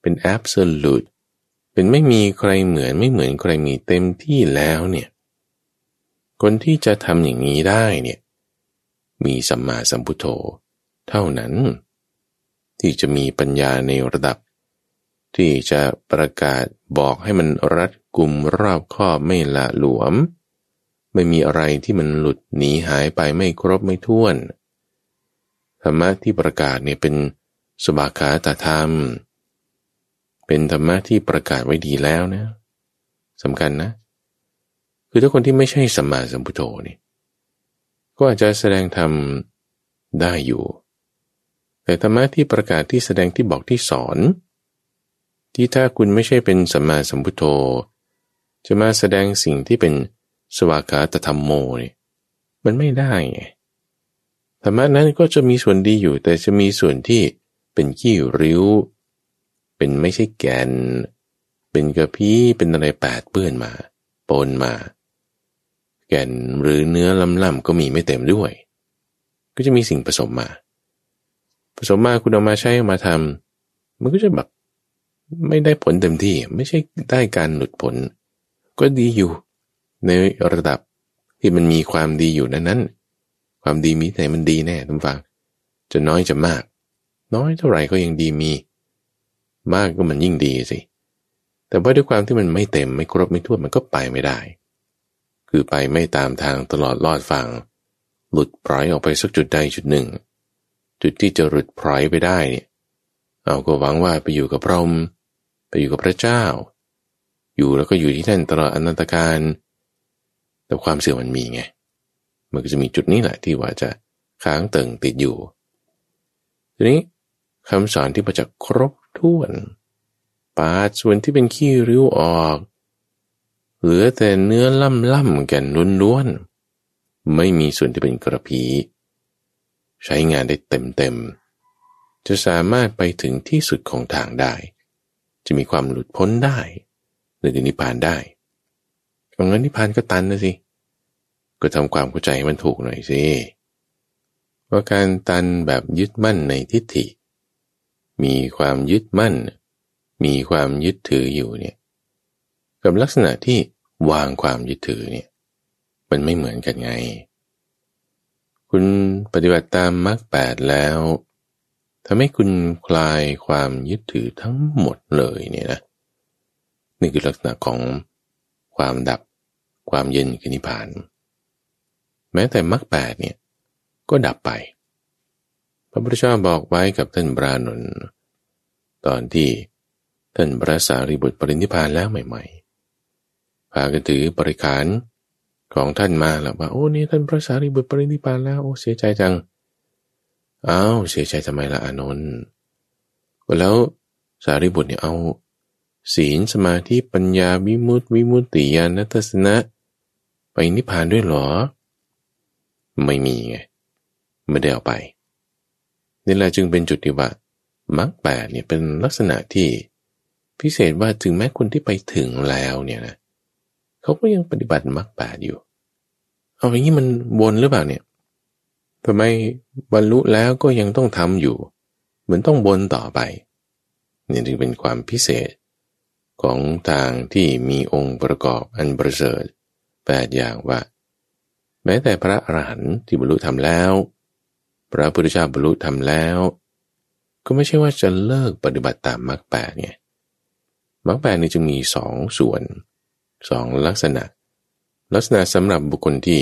เป็นแอบสูตเป็นไม่มีใครเหมือนไม่เหมือนใครมีเต็มที่แล้วเนี่ยคนที่จะทำอย่างนี้ได้เนี่ยมีสัมมาสัมพุทโธ เท่านั้น ที่จะมีปัญญาในระดับ ที่จะประกาศบอกให้มันรัดกุมรอบคอบไม่ละหลวม ไม่มีอะไรที่มันหลุดหนีหายไปไม่ครบไม่ท้วน รรมะที่ประกาศเนี่ยเป็นสบาขาตธรรม เป็นธรรมะที่ประกาศไว้ดีแล้วนะสำคัญนะ คือถ้าคนที่ไม่ใช่สัมมาสัมพุทโธนี่ก็อาจจะแสดงธรรมได้อยู่ แต่ธรรมะที่ประกาศที่แสดงที่บอกที่สอน ที่ถ้าคุณไม่ใช่เป็นสัมมาสัมพุทโธ จะมาแสดงสิ่งที่เป็นสวากาตธรรมโมนี่มันไม่ได้ไง รรมะนั้นก็จะมีส่วนดีอยู่ แต่จะมีส่วนที่เป็นขี้ริ้ว เป็นไม่ใช่แกน เป็นกระพี้เป็นอะไรแปดเปื้อนมาปนมา แก่นหรือเนื้อล่ำๆก็มีไม่เต็มด้วย ก็จะมีสิ่งผสมมา ผสมมาคุณเอามาใช้มาทำมันก็จะแบบไม่ได้ผลเต็มที่ไม่ใช่ได้การหลุดผล ก็ดีอยู่ ในระดับที่มันมีความดีอยู่นั้นนั้น ความดีมีแต่มันดีแน่ทุกฝังจะน้อยจะมาก น้อยเท่าไหร่ก็ยังดีมี มากก็มันยิ่งดีสิ แต่ว่าด้วยความที่มันไม่เต็มไม่ครบไม่ทั่วมันก็ไปไม่ได้ คือไปไม่ตามทางตลอดลอดฟัง หลุดปล่อยออกไปสักจุดใดจุดหนึ่ง จุดที่จะหลุดปล่อยไปได้เนี่ยเอาก็หวังว่าไปอยู่กับพระองค์ไปอยู่กับพระเจ้า อยู่แล้วก็อยู่ที่นั่นตลอดอนันตการแต่ความเสื่อมมันมีไง มันก็จะมีจุดนี้แหละที่ว่าจะค้างเติ่งติดอยู่ ทีนี้คำสอนที่มาจากครบถ้วน ปาดส่วนที่เป็นขี้ริ้วออก เหลือแต่เนื้อล่ำล่ำกันล้วนๆ ไม่มีส่วนที่เป็นกระพี ใช้งานได้เต็มเต็มจะสามารถไปถึงที่สุดของทางได้ จะมีความหลุดพ้นได้หรือนิพพานได้เพราะงั้นนิพพานก็ตันนะสิ ก็ทำความเข้าใจมันถูกหน่อยสิว่าการตันแบบยึดมั่นในทิฏฐิ มีความยึดมั่น มีความยึดถืออยู่เนี่ยกับลักษณะที่วางความยึดถือเนี่ยมันไม่เหมือนกันไง คุณปฏิบัติตามมรรคแปดแล้วทำให้คุณคลายความยึดถือทั้งหมดเลยเนี่ยนะนี่คือลักษณะของความดับความเย็นคือนิพพาน ม้แต่มรรคแปดเนี่ยก็ดับไป พระพุทธเจ้าบอกไว้กับท่านบรานนตอนที่ท่านพระสารีบุตรปรินิพานแล้วใหม่ ๆ พากันถือบริการของท่านมาแล้วว่าโอ้นี่ท่านพระสารีบุตรปรินิพานแล้วโอ้เสียใจจังอ้าวเสียใจทำไมละอานนท์แล้วสารีบุตรเนี่ยเอา ศีลสมาธิปัญญาวิมุตติวิมุตติญาณทัศนะ ไปนิพพานด้วยหรอ ไม่มีไงไม่ได้เอาไปนี่แหละจึงเป็นจุดที่ว่ามรรคแปดเนี่ยเป็นลักษณะที่พิเศษว่าถึงแม้คนที่ไปถึงแล้วเนี่ยนะเขาก็ยังปฏิบัติมรรคแปดอยู่ เอาอย่างนี้มันวนหรือเปล่าเนี่ยทำไมบรรลุแล้วก็ยังต้องทำอยู่ เหมือนต้องวนต่อไปนี่จึงเป็นความพิเศษของทางที่มีองค์ประกอบอันประเสริฐแปดอย่างว่า แม้แต่พระอรหันต์ที่บรรลุธรรมแล้ว พระพุทธเจ้าบรรลุธรรมแล้ว ก็ไม่ใช่ว่าจะเลิกปฏิบัติตามมรรคแปดไงมรรคแปดนี่จึงมีสองส่วนสองลักษณะ ลักษณะสำหรับบุคคลที่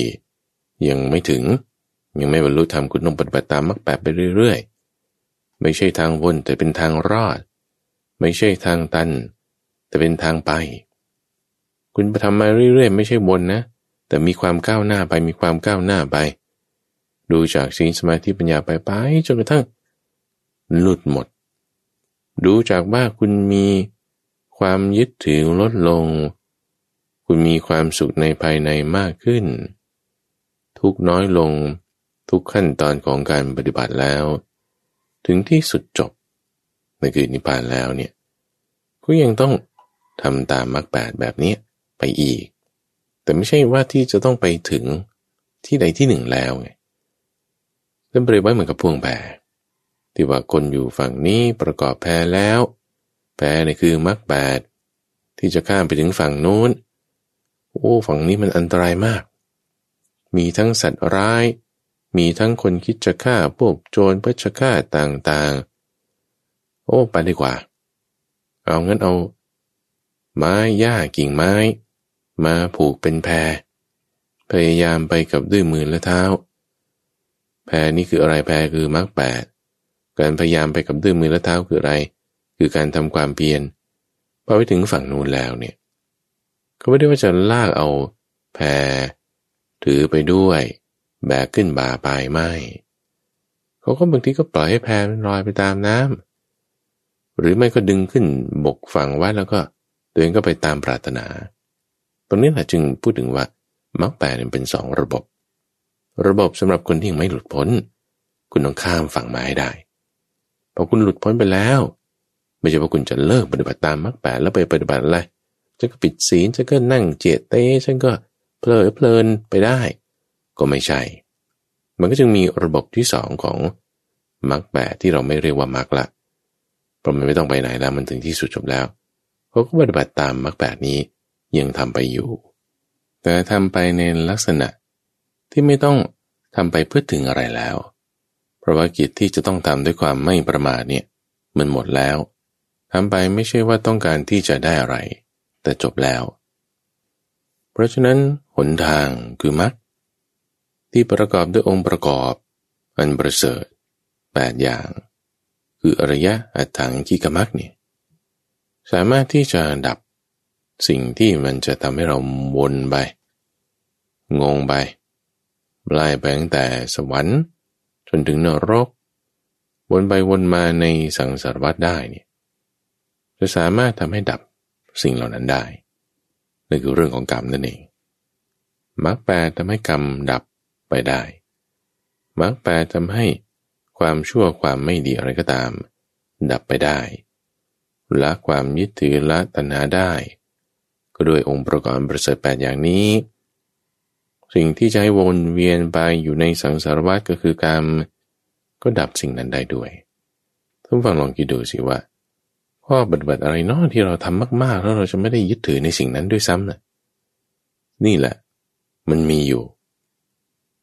ยังไม่ถึงยังไม่บรรลุธรรมคุณต้องปฏิบัติตามมรรคแปดไปเรื่อยๆ ไม่ใช่ทางวนแต่เป็นทางรอด ไม่ใช่ทางตัน แต่เป็นทางไป คุณไปทำมาเรื่อยๆ ไม่ใช่วนนะ แต่มีความก้าวหน้าไปมีความก้าวหน้าไป ดูจากสิ่งสมาธิปัญญาไปไปจนกระทั่งหลุดหมด ดูจากว่าคุณมีความยึดถือลดลง คุณมีความสุขในภายในมากขึ้น ทุกน้อยลงทุกขั้นตอนของการปฏิบัติแล้ว ถึงที่สุดจบในคือนิพพานแล้วเนี่ยก็ยังต้องทำตามมรรคแปดแบบนี้ไปอีก แต่ไม่ใช่ว่าที่จะต้องไปถึงที่ใดที่หนึ่งแล้วไงเริ่มเปรียบไว้เหมือนกับพวงแพที่ว่าคนอยู่ฝั่งนี้ประกอบแพแล้วแพนี่คือมรรคแปดที่จะข้ามไปถึงฝั่งโน้น โอ้ฝั่งนี้มันอันตรายมาก มีทั้งสัตว์ร้าย มีทั้งคนคิดจะฆ่าพวกโจรเพื่อจะฆ่าต่างๆ โอ้ไปดีกว่า เอางั้นเอา ไม้หญ้ากิ่งไม้ มาผูกเป็นแพร พยายามไปกับด้วยมือและเท้า แพรนี่คืออะไรแพรคือมรรคแปดการพยายามไปกับด้วยมือและเท้าคืออะไร คือการทำความเพียรพอไปถึงฝั่งนู้นแล้วเนี่ยเขาไม่ได้ว่าจะลากเอาแพรถือไปด้วย แบกขึ้นบ่าปลายไม่เขาก็บางทีก็ปล่อยให้แพรมันลอยไปตามน้ำหรือไม่ก็ดึงขึ้นบกฝั่งไว้แล้วก็ตัวเองก็ไปตามปรารถนา รงนี้แหละจึงพูดถึงว่ามรรคแปดเป็นสองระบบ ระบบสำหรับคนที่ยังไม่หลุดพ้น คุณต้องข้ามฝั่งมาให้ได้พอคุณหลุดพ้นไปแล้ว ไม่ใช่ว่าคุณจะเลิกปฏิบัติตามมรรคแปดแล้วไปปฏิบัติอะไรฉันก็ปิดศีลฉันก็นั่งเจตเต้ฉันก็เพลิดเพลินไปได้ ก็ไม่ใช่ มันก็จึงมีระบบที่สองของมรรคแปดที่เราไม่เรียกว่ามรรคละเพราะมันไม่ต้องไปไหนแล้วมันถึงที่สุดจบแล้วเขาก็ปฏิบัติตามมรรคแปดนี้ ยังทำไปอยู่ แต่ทำไปในลักษณะที่ไม่ต้องทำไปเพื่อถึงอะไรแล้ว เพราะว่ากิจที่จะต้องทำด้วยความไม่ประมาทเนี่ยมันหมดแล้วทำไปไม่ใช่ว่าต้องการที่จะได้อะไร แต่จบแล้ว เพราะฉะนั้นหนทางคือมรรคที่ประกอบด้วยองค์ประกอบ อันประเสริฐแปดอย่าง คืออริยะอัตถังกิกมักเนี่ยสามารถที่จะดับ สิ่งที่มันจะทำให้เราวนไป งงไปไล่ไปตั้งแต่สวรรค์ จนถึงนรก วนไปวนมาในสังสารวัฏได้เนี่ยจะสามารถทำให้ดับสิ่งเหล่านั้นได้นั่นคือเรื่องของกรรมนั่นเองมรรคแปดทำให้กรรมดับไปได้มรรคแปดทำให้ความชั่วความไม่ดีอะไรก็ตาม ดับไปได้ละความยึดถือละตัณหาได้ ก็ด้วยองค์ประกอบประเสริฐแปดอย่างนี้ สิ่งที่จะให้วนเวียนไปอยู่ในสังสารวัฏก็คือการม ก็ดับสิ่งนั้นได้ด้วยท่านฟังลองคิดดูสิว่าข้อปฏิบัติอะไรนาะที่เราทำมากๆ แล้วเราจะไม่ได้ยึดถือในสิ่งนั้นด้วยซ้ำนะ่ะนี่แหละ มันมีอยู่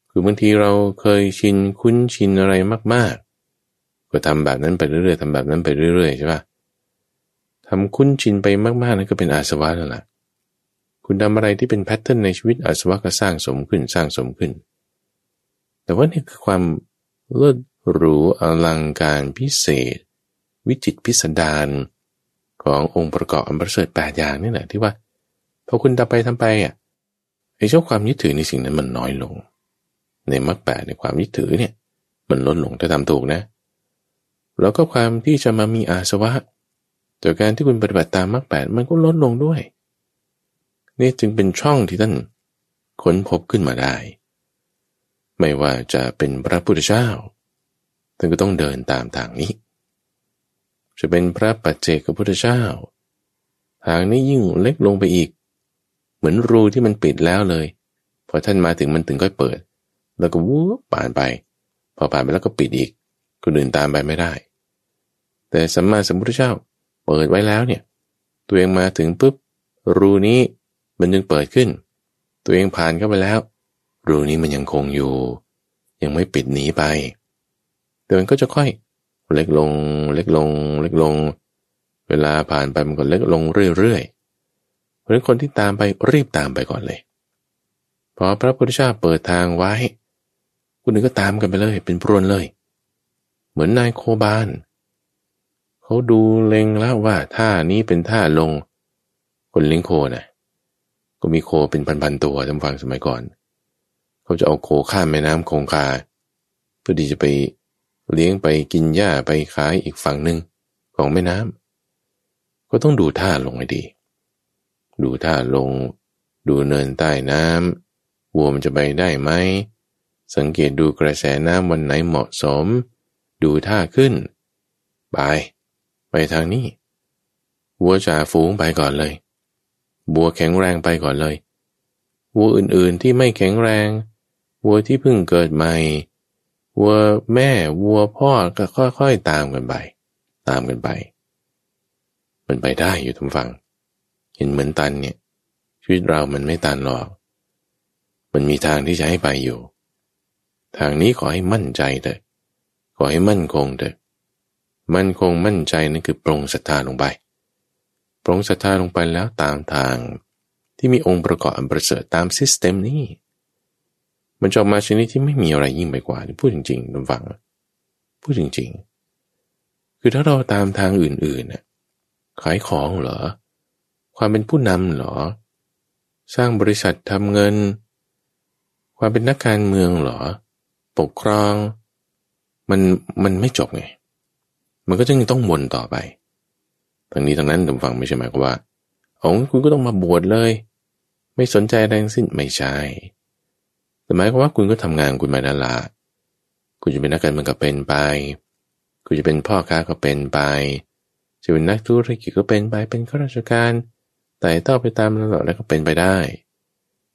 คือบางทีเราเคยชินคุ้นชินอะไรมาก ๆ ก็ทำแบบนั้นไปเรื่อยๆทำแบบนั้นไปเรื่อยๆใช่ปะทำคุ้นชินไปมากๆนั่นก็เป็นอาสวะแล้วล่ะ คุณทำอะไรที่เป็นแพทเทิร์นในชีวิตอาสวะก็สร้างสมขึ้นสร้างสมขึ้น แต่ว่านี่คือความเลิศหรูอลังการพิเศษ วิจิตพิสดารขององค์ประกอบอันประเสริฐแปดอย่างนี่แหละที่ว่าพอคุณทำไปทำไปอะไอ้เจ้าความยึดถือในสิ่งนั้นมันน้อยลง ในมรรคแปดในความยึดถือเนี่ย มันลดลงถ้าทำถูกนะ แล้วก็ความที่จะมามีอาสวะจากการที่คุณปฏิบัติตามมรรคแปดมันก็ลดลงด้วย นี่จึงเป็นช่องที่ท่านค้นพบขึ้นมาได้ ไม่ว่าจะเป็นพระพุทธเจ้าท่านก็ต้องเดินตามทางนี้ จะเป็นพระปัจเจกพุทธเจ้า ทางนี้ยิ่งเล็กลงไปอีก เหมือนรูที่มันปิดแล้วเลย พอท่านมาถึงมันถึงก็เปิด แล้วก็วูบผ่านไป พอผ่านไปแล้วก็ปิดอีกคนอื่นตามไปไม่ได้ แต่สัมมาสัมพุทธเจ้าเปิดไว้แล้วเนี่ย ตัวเองมาถึงปุ๊บรูนี้ มันยังเปิดขึ้น ตัวเองผ่านเข้าไปแล้ว รูนี้มันยังคงอยู่ ยังไม่ปิดหนีไป แต่มันก็จะค่อย เล็กลง เล็กลง เล็กลง เวลาผ่านไปมันก็เล็กลงเรื่อยๆเพราะฉะนั้นคนที่ตามไปรีบตามไปก่อนเลย พอพระพุทธเจ้าเปิดทางไว้คนอื่นก็ตามกันไปเลย เป็นพรวนเลย เหมือนนายโคบานเขาดูเล็งแล้วว่าท่านี้เป็นท่าลง คนเลี้ยงโคนะ่ะ ก็มีโคเป็นพันๆตัวจำฟังสมัยก่อน เขาจะเอาโคข้ามแม่น้ำคงคา เพื่อที่จะไปเลี้ยงไปกินหญ้าไปขายอีกฝั่งหนึ่งของแม่น้ำก็ต้องดูท่าลงให้ดี ดูท่าลง ดูเนินใต้น้ำวัวมันจะไปได้ไหม สังเกตดูกระแสน้ำวันไหนเหมาะสม ดูท่าขึ้น ไป ไปทางนี้วัวจ่าฝูงไปก่อนเลย บัวแข็งแรงไปก่อนเลย วัวอื่นๆที่ไม่แข็งแรง วัวที่เพิ่งเกิดใหม่ วัวแม่ วัวพ่อก็ค่อยๆตามกันไป ตามกันไป มันไปได้อยู่ทุกฝั่ง เห็นเหมือนตันเนี่ย ชีวิตเรามันไม่ตันหรอก มันมีทางที่จะให้ไปอยู่ ทางนี้ขอให้มั่นใจเถอะ ขอให้มั่นคงเถอะ มั่นคงมั่นใจนั่นคือปรงศรัทธาลงไป ปรงศรัทธาลงไปแล้วตามทางที่มีองค์ประกอบอันประเสริฐตามซิสเต็มนี้ มันจะออกมาชนิดที่ไม่มีอะไรยิ่งไปกว่าพูดจริงๆทุกฝังพูดจริง ๆ คือถ้าเราตามทางอื่นๆน่ะขายของเหรอ ความเป็นผู้นำเหรอ สร้างบริษัททำเงิน ความเป็นนักการเมืองเหรอ ปกครอง มันมันไม่จบไง มันก็จะยังต้องวนต่อไป ทางนี้ทางนั้นทุกฝังไม่ใช่หมายความว่าอ๋อคุณก็ต้องมาบวชเลย ไม่สนใจแรงสิ้นไม่ใช่แต่หมายความว่าคุณก็ทำงานคุณมานาลาคุณจะเป็นนักการเมืองก็เป็นไป คุณจะเป็นพ่อค้าก็เป็นไป จะเป็นนักธุรกิจก็เป็นไป เป็นข้าราชการแต่ต่อไปตามลำดับแล้วก็เป็นไปได้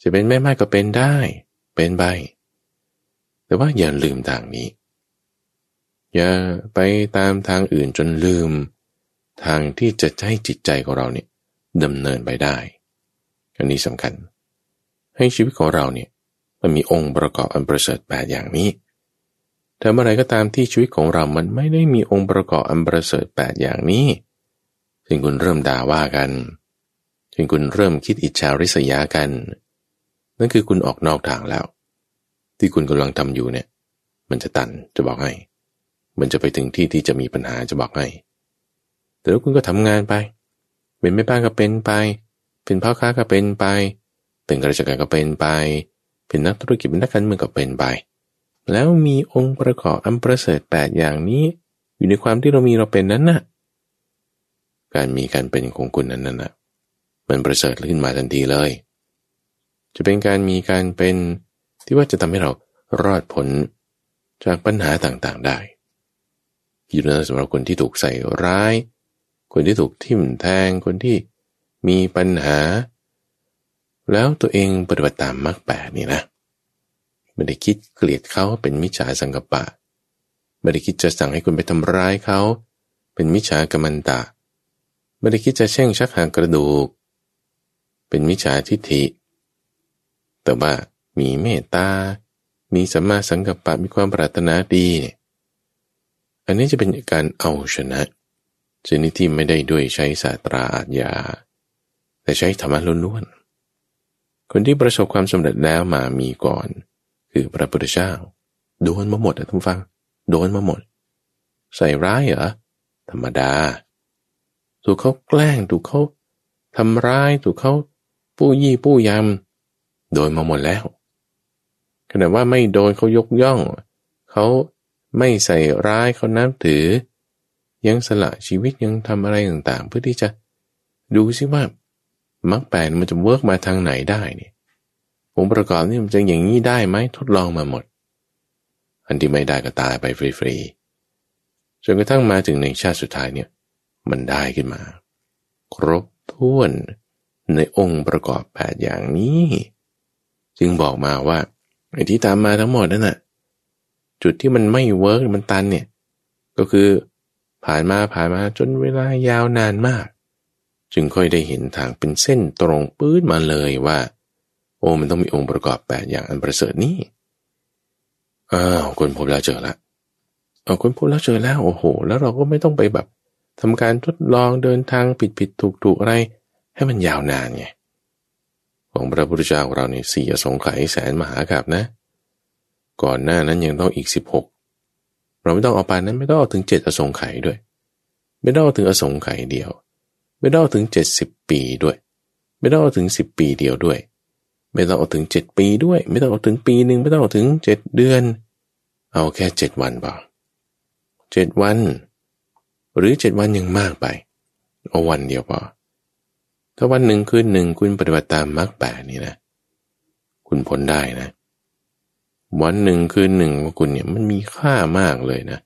จะเป็นแม่ไม้ก็เป็นได้ เป็นไป แต่ว่าอย่าลืมทางนี้ อย่าไปตามทางอื่นจนลืม ทางที่จะให้จิตใจของเราเนี่ยดำเนินไปได้ อันนี้สำคัญ ให้ชีวิตของเราเนี่ยมันมีองค์ประกอบอันประเสริฐแปดอย่างนี้แต่เมื่อไรก็ตามที่ชีวิตของเรามันไม่ได้มีองค์ประกอบอันประเสริฐแปดอย่างนี้ถึงคุณเริ่มด่าว่ากันถึงคุณเริ่มคิดอิจฉาริษยากัน นั่นคือคุณออกนอกทางแล้ว ที่คุณกำลังทำอยู่เนี่ย มันจะตันจะบอกให้ มันจะไปถึงที่ที่จะมีปัญหาจะบอกให้ แต่แล้วคุณก็ทำงานไป เป็นแม่บ้านก็เป็นไป เป็นพ่อค้าก็เป็นไป เป็นข้าราชการก็เป็นไป เป็นนักธุรกิจเป็นนักการเมืองก็เป็นไป แล้วมีองค์ประกอบอันประเสริฐแปดอย่างนี้ อยู่ในความที่เรามีเราเป็นนั้นน่ะ การมีการเป็นของคุณนั้นน่ะมันประเสริฐขึ้นมาทันทีเลย จะเป็นการมีการเป็นที่ว่าจะทำให้เรารอดผลจากปัญหาต่างๆได้ อยู่ในสำหรับคนที่ถูกใส่ร้าย คนที่ถูกทิ่มแทงคนที่มีปัญหา แล้วตัวเองปฏิบัติตามมรรคแปดนี่นะไม่ได้คิดเกลียดเขาเป็นมิจฉาสังกปะไม่ได้คิดจะสั่งให้คุณไปทำร้ายเขา เป็นมิจฉากรรมันตะไม่ได้คิดจะแช่งชักหางกระดูก เป็นมิจฉาทิฏฐิ แต่ว่ามีเมตตา มีสัมมาสังกัปปะมีความปรารถนาดีเนี่ยอันนี้จะเป็นการเอาชนะ ชนิดที่ไม่ได้ด้วยใช้ศาสตราอาญาแต่ใช้ธรรมะล้วนๆคนที่ประสบความสำเร็จแล้วมามีก่อน คือพระพุทธเจ้าโดนมาหมดนะท่านฟัง โดนมาหมด ใส่ร้ายเหรอธรรมดา ถูกเขาแกล้งถูกเขาทำร้ายถูกเขาปู้ยี่ปู้ยำโดนมาหมดแล้วขณะว่าไม่โดนเขายกย่อง เขาไม่ใส่ร้ายเขานับถือ ยังสละชีวิตยังทำอะไรต่างๆ เพื่อที่จะดูซิว่ามรรคแปดมันจะ work มาทางไหนได้เนี่ยองค์ประกอบนี่มันจะอย่างนี้ได้ไหมทดลองมาหมด อันที่ไม่ได้ก็ตายไปฟรีๆจนกระทั่งมาถึงในชาติสุดท้ายเนี่ยมันได้ขึ้นมา ครบถ้วนในองค์ประกอบแปดอย่างนี้ จึงบอกมาว่าไอ้ที่ตามมาทั้งหมดนั่นน่ะจุดที่มันไม่เวิร์กมันตันเนี่ย ก็คือ ผ่านมาผ่านมาจนเวลายาวนานมาก จึงค่อยได้เห็นทางเป็นเส้นตรงปื้ดมาเลยว่า โอ้มันต้องมีองค์ประกอบแปดอย่างอันประเสริฐนี้อ้าวคนพบแล้วเจอละเอาคนพบแล้วเจอแล้วโอ้โห แล้วเราก็ไม่ต้องไปแบบทำการทดลองเดินทางผิดผิดถูกถูกอะไร ให้มันยาวนานไงของพระพุทธเจ้าของเราเนี่ยสี่สงไขยแสนมหากับนะ ก่อนหน้านั้นยังต้องอีกสิบหก เราไม่ต้องเอาปานนั้นไม่ต้องเอาถึงเจ็ดอสงไขยด้วย ไม่ต้องเอาถึงอสงไขยเดียว ไม่ต้องเอาถึงเจ็ดสิบปีด้วย ไม่ต้องเอาถึงสิบปีเดียวด้วย ไม่ต้องเอาถึงเจ็ดปีด้วย ไม่ต้องเอาถึงปีหนึ่งไม่ต้องเอาถึงเจ็ดเดือน เอาแค่เจ็ดวันพอเจ็ดวัน หรือเจ็ดวันยังมากไปเอาวันเดียวพอถ้าวันหนึ่งคืนหนึ่งคุณปฏิบัติตามมรรคแปดนี่นะ คุณพ้นได้นะ วันหนึ่งคืนหนึ่งของคุณเนี่ยมันมีค่ามากเลยนะ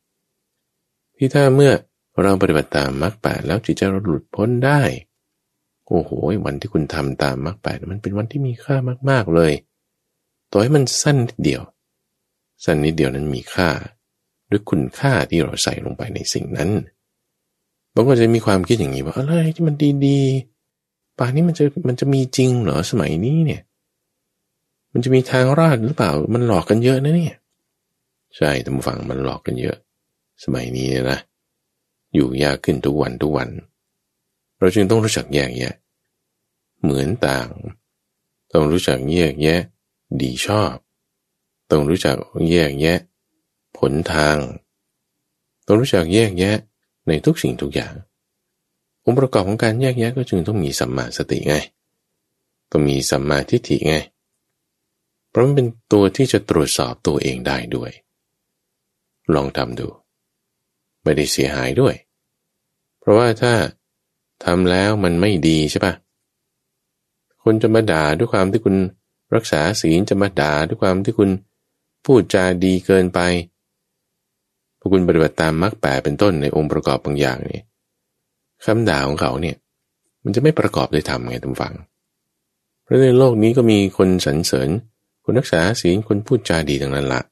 ที่ถ้าเมื่อเราปฏิบัติตามมรรคแปดแล้วจิตใจเราหลุดพ้นได้ โอ้โห วันที่คุณทำตามมรรคแปดมันเป็นวันที่มีค่ามากๆเลย ต่อให้มันสั้นนิดเดียว สั้นนิดเดียวนั้นมีค่าด้วยคุณค่าที่เราใส่ลงไปในสิ่งนั้นบางคนจะมีความคิดอย่างนี้ว่าอะไรที่มันดีๆป่านี้มันจะมันจะมีจริงเหรอสมัยนี้เนี่ย มันจะมีทางราดหรือเปล่า มันหลอกกันเยอะนะเนี่ย ใช่ท่านผู้ฟังมันหลอกกันเยอะ สมัยนี้นะ อยู่ยากขึ้นทุกวันทุกวัน เราจึงต้องรู้จักแยกแยะ เหมือนต่าง ต้องรู้จักแยกแยะ ดีชอบ ต้องรู้จักแยกแยะ ผลทาง ต้องรู้จักแยกแยะในทุกสิ่งทุกอย่างองค์ประกอบของการแยกแยะก็จึงต้องมีสัมมาสติไง ต้องมีสัมมาทิฏฐิไง เพราะมันเป็นตัวที่จะตรวจสอบตัวเองได้ด้วย ลองทำดู ไม่ได้เสียหายด้วย เพราะว่าถ้าทำแล้วมันไม่ดีใช่ปะคนจะมาด่าด้วยความที่คุณรักษาศีลจะมาด่าด้วยความที่คุณพูดจาดีเกินไปพอคุณปฏิบัติตามมรรคแปเป็นต้นในองค์ประกอบบางอย่างนี่คำด่าของเขาเนี่ย มันจะไม่ประกอบด้วยธรรมไงทุกฝัง เพราะในโลกนี้ก็มีคนสรรเสริญ คนรักษาศีลคนพูดจาดีทั้งนั้นละ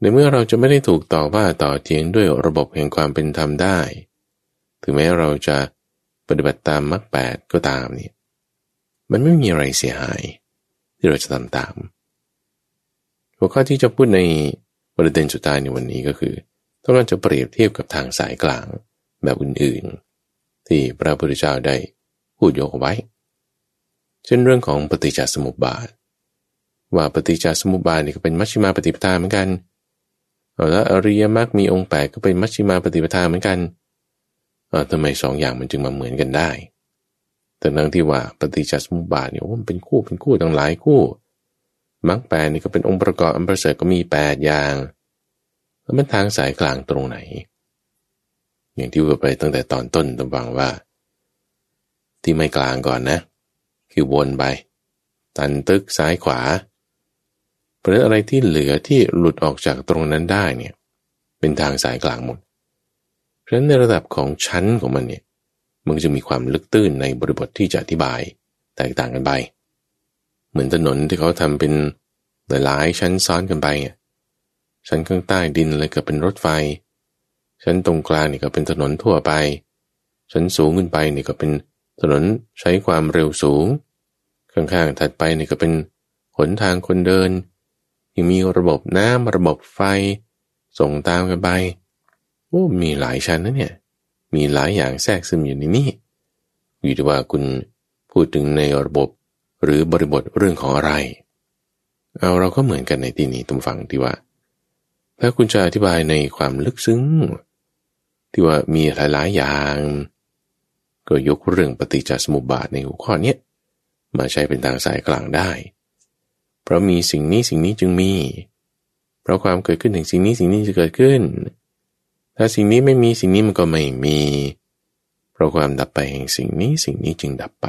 ในเมื่อเราจะไม่ได้ถูกต่อว่าต่อเทียงด้วยระบบแห่งความเป็นธรรมได้ ถึงแม้เราจะปฏิบัติตามมรรคแปดก็ตามนี่มันไม่มีอะไรเสียหาย ที่เราจะทำตาม หัวข้อที่จะพูดในประเด็นสุดท้ายในวันนี้ก็คือ ต้องการจะเปรียบเทียบกับทางสายกลางแบบอื่นๆ ที่พระพุทธเจ้าได้พูดยกไว้ เช่นเรื่องของปฏิจจสมุปบาท ว่าปฏิจจสมุปบาทนี่ก็เป็นมัชฌิมาปฏิปทาเหมือนกันแล้วอริยมรรคมีองค์แปดก็เป็นมัชฌิมาปฏิปทาเหมือนกันทำไมสองอย่างมันจึงมาเหมือนกันได้ แต่นั่งที่ว่าปฏิจจสมุปบาทเนี่ยมันเป็นคู่เป็นคู่ตั้งหลายคู่มรรคแปดนี่ก็เป็นองค์ประกอบอันประเสริฐก็มีแปดอย่าง แล้วมันทางสายกลางตรงไหน อย่างที่ว่าไปตั้งแต่ตอนต้นตบังว่า ที่ไม่กลางก่อนนะ คือวนไป ตันตึกซ้ายขวา ราะอะไรที่เหลือที่หลุดออกจากตรงนั้นได้เนี่ยเป็นทางสายกลางหมด เพราะฉะนั้นในระดับของชั้นของมันเนี่ยมันจะมีความลึกตื้นในบริบทที่จะอธิบายแตกต่างกันไป เหมือนถนนที่เขาทำเป็นหลายๆชั้นซ้อนกันไปเนี่ยชั้นข้างใต้ดินเลยก็เป็นรถไฟ ชั้นตรงกลางนี่ก็เป็นถนนทั่วไป ชั้นสูงขึ้นไปนี่ก็เป็นถนนใช้ความเร็วสูง ข้างๆถัดไปนี่ก็เป็นหนทางคนเดิน ยังมีระบบน้ำระบบไฟ ส่งตามกันไปโอ้มีหลายชั้นนะเนี่ย มีหลายอย่างแทรกซึมอยู่ในนี้อยู่ที่ว่าคุณพูดถึงในระบบหรือบริบทเรื่องของอะไร เอาเราก็เหมือนกันในที่นี้ตุมฟังที่ว่า ถ้าคุณจะอธิบายในความลึกซึ้ง ที่ว่ามีหลายๆอย่าง ก็ยกเรื่องปฏิจจสมุปบาทในหัวข้อนี้มาใช้เป็นทางสายกลางได้ เพราะมีสิ่งนี้สิ่งนี้จึงมี เพราะความเกิดขึ้นถึงสิ่งนี้สิ่งนี้จะเกิดขึ้น ถ้าสิ่งนี้ไม่มีสิ่งนี้มันก็ไม่มี เพราะความดับไปแห่งสิ่งนี้สิ่งนี้จึงดับไป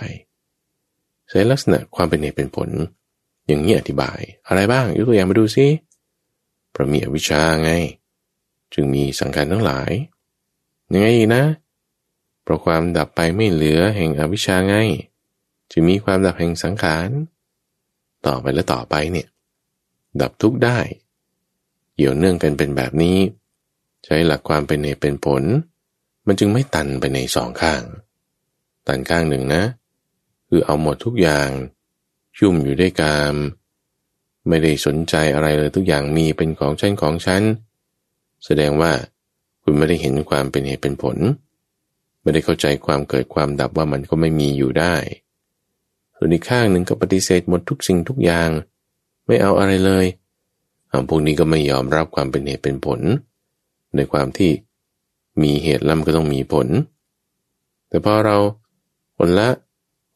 ใช้ลักษณะความเป็นเหตุเป็นผล อย่างนี้อธิบาย อะไรบ้างยกตัวอย่างมาดูซิเพราะมีอวิชชาไง จึงมีสังขารทั้งหลายยังไงอีกนะ เพราะความดับไปไม่เหลือแห่งอวิชชาไง จึงมีความดับแห่งสังขาร ต่อไปและต่อไปเนี่ย ดับทุกได้เกี่ยวเนื่องกันเป็นแบบนี้ ใช้หลักความเป็นเหตุเป็นผล มันจึงไม่ตันไปในสองข้าง ตันข้างหนึ่งนะ คือเอาหมดทุกอย่างชุ่มอยู่ด้วยกาม ไม่ได้สนใจอะไรเลยทุกอย่างมีเป็นของฉันของฉัน แสดงว่าคุณไม่ได้เห็นความเป็นเหตุเป็นผล ไม่ได้เข้าใจความเกิดความดับว่ามันก็ไม่มีอยู่ได้ ส่วนอีกข้างหนึ่งก็ปฏิเสธหมดทุกสิ่งทุกอย่าง ไม่เอาอะไรเลยพวกนี้ก็ไม่ยอมรับความเป็นเหตุเป็นผล ในความที่มีเหตุแล้วมันก็ต้องมีผล แต่พอเราผลละ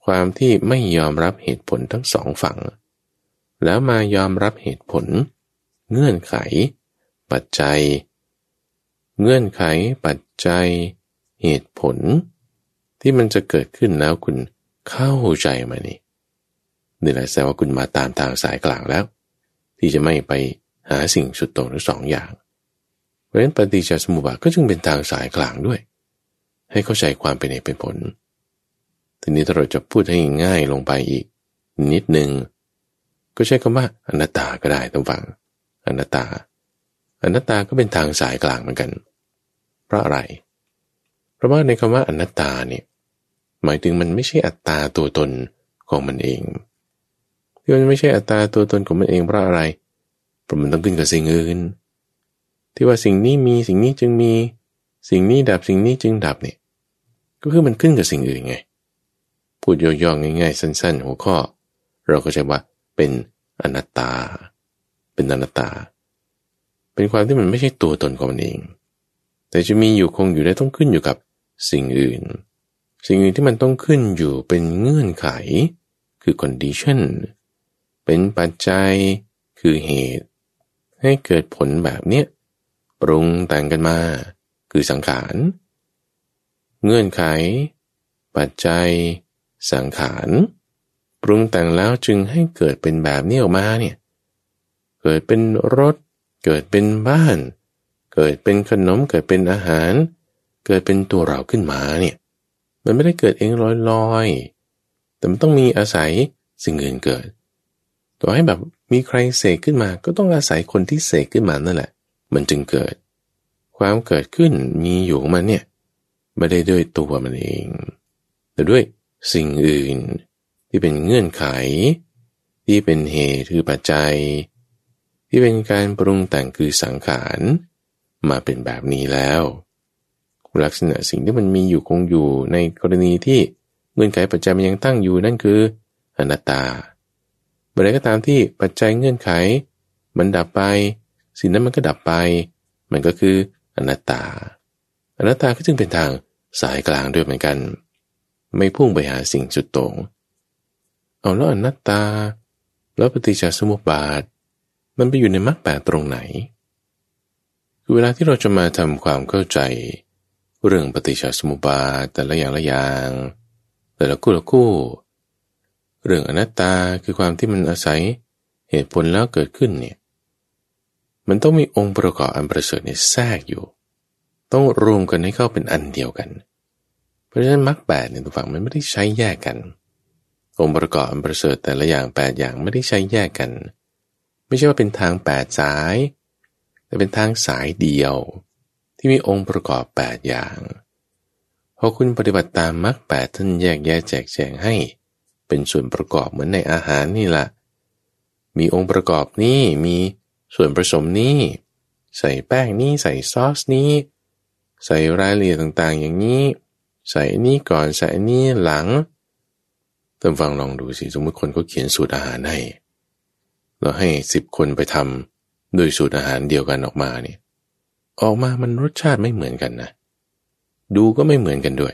ความที่ไม่ยอมรับเหตุผลทั้งสองฝั่ง แล้วมายอมรับเหตุผล เงื่อนไข ปัจจัย เงื่อนไขปัจจัย เหตุผล ที่มันจะเกิดขึ้นแล้วคุณ เข้าใจมานี่นี่แหละแสดงว่าคุณมาตามทางสายกลางแล้ว ที่จะไม่ไปหาสิ่งสุดโต่งทั้งสองอย่าง เพราะฉะนั้นปฏิจจสมุปบาทก็จึงเป็นทางสายกลางด้วย ให้เข้าใจความเป็นเหตุเป็นผล ทีนี้ถ้าเราจะพูดให้ง่ายลงไปอีก นิดหนึ่งก็ใช้คำว่าอนัตตาก็ได้ตรงฝังอนัตตา อนัตตาก็เป็นทางสายกลางเหมือนกัน เพราะอะไร เพราะว่าในคำว่าอนัตตาเนี่ย หมายถึงมันไม่ใช่อัตตาตัวตนของมันเองที่มันไม่ใช่อัตตาตัวตนของมันเองเพราะอะไรเพราะมันต้องขึ้นกับสิ่งอื่น ที่ว่าสิ่งนี้มีสิ่งนี้จึงมี สิ่งนี้ดับสิ่งนี้จึงดับเนี่ยก็คือมันขึ้นกับสิ่งอื่นไง พูดย่อๆง่ายๆ สั้น ๆ หัวข้อ เราก็จะว่าเป็นอนัตตา เป็นอนัตตา เป็นความที่มันไม่ใช่ตัวตนของมันเอง แต่จะมีอยู่คงอยู่ได้ต้องขึ้นอยู่กับสิ่งอื่น สิ่งอื่นที่มันต้องขึ้นอยู่เป็นเงื่อนไข คือ condition เป็นปัจจัยคือเหตุ ให้เกิดผลแบบเนี้ยปรุงแต่งกันมา คือสังขาร เงื่อนไข ปัจจัย สังขารปรุงแต่งแล้วจึงให้เกิดเป็นแบบนี้ออกมาเนี่ยเกิดเป็นรถ เกิดเป็นบ้าน เกิดเป็นขนมเกิดเป็นอาหาร เกิดเป็นตัวเราขึ้นมาเนี่ย มันไม่ได้เกิดเองลอยๆ แต่มันต้องมีอาศัยสิ่งอื่นเกิดต่อให้แบบมีใครเสกขึ้นมา ก็ต้องอาศัยคนที่เสกขึ้นมานั่นแหละ มันจึงเกิด ความเกิดขึ้นมีอยู่ของมันเนี่ยไม่ได้ด้วยตัวมันเอง แต่ด้วยสิ่งอื่นที่เป็นเงื่อนไข ที่เป็นเหตุคือปัจจัย ที่เป็นการปรุงแต่งคือสังขาร มาเป็นแบบนี้แล้ว ลักษณะสิ่งที่มันมีอยู่คงอยู่ในกรณีที่เงื่อนไขปัจจัยมันยังตั้งอยู่นั่นคืออนัตตาเมื่อไรก็ตามที่ปัจจัยเงื่อนไข มันดับไป สิ่งนั้นมันก็ดับไป มันก็คืออนัตตา อนัตตาก็จึงเป็นทางสายกลางด้วยเหมือนกัน ไม่พุ่งไปหาสิ่งจุดโตรงเอาแล้วอนัตตา แล้วปฏิจจสมุปบาท มันไปอยู่ในมรรคแปดตรงไหนคือเวลาที่เราจะมาทำความเข้าใจ เรื่องปฏิจจสมุปบาทแต่ละอย่างละอย่าง แต่ละคู่ละคู่ เรื่องอนัตตาคือความที่มันอาศัยเหตุผลแล้วเกิดขึ้นเนี่ยมันต้องมีองค์ประกอบอันประเสริฐเนี่ยแทรกอยู่ ต้องรวมกันให้เข้าเป็นอันเดียวกัน เพราะฉะนั้นมรรคแปดเนี่ยตัวฝั่งมันไม่ได้ใช้แยกกัน องค์ประกอบอันประเสริฐแต่ละอย่างแปดอย่างไม่ได้ใช้แยกกัน ไม่ใช่ว่าเป็นทางแปดสาย แต่เป็นทางสายเดียว ที่มีองค์ประกอบ 8 อย่างพอคุณปฏิบัติตามมรรคแปดท่านแยกแยะแจกแจงให้ เป็นส่วนประกอบเหมือนในอาหารนี่แหละมีองค์ประกอบนี้มีส่วนผสมนี้ใส่แป้งนี้ใส่ซอสนี้ ใส่รายละเอียดต่างๆ อย่างนี้ ใส่นี้ก่อนใส่นี้หลังท่านฟังลองดูสิสมมติคนก็เขียนสูตรอาหารให้เราให้สิบคนไปทำโดยสูตรอาหารเดียวกันออกมาเนี่ย ออกมามันรสชาติไม่เหมือนกันนะ ดูก็ไม่เหมือนกันด้วย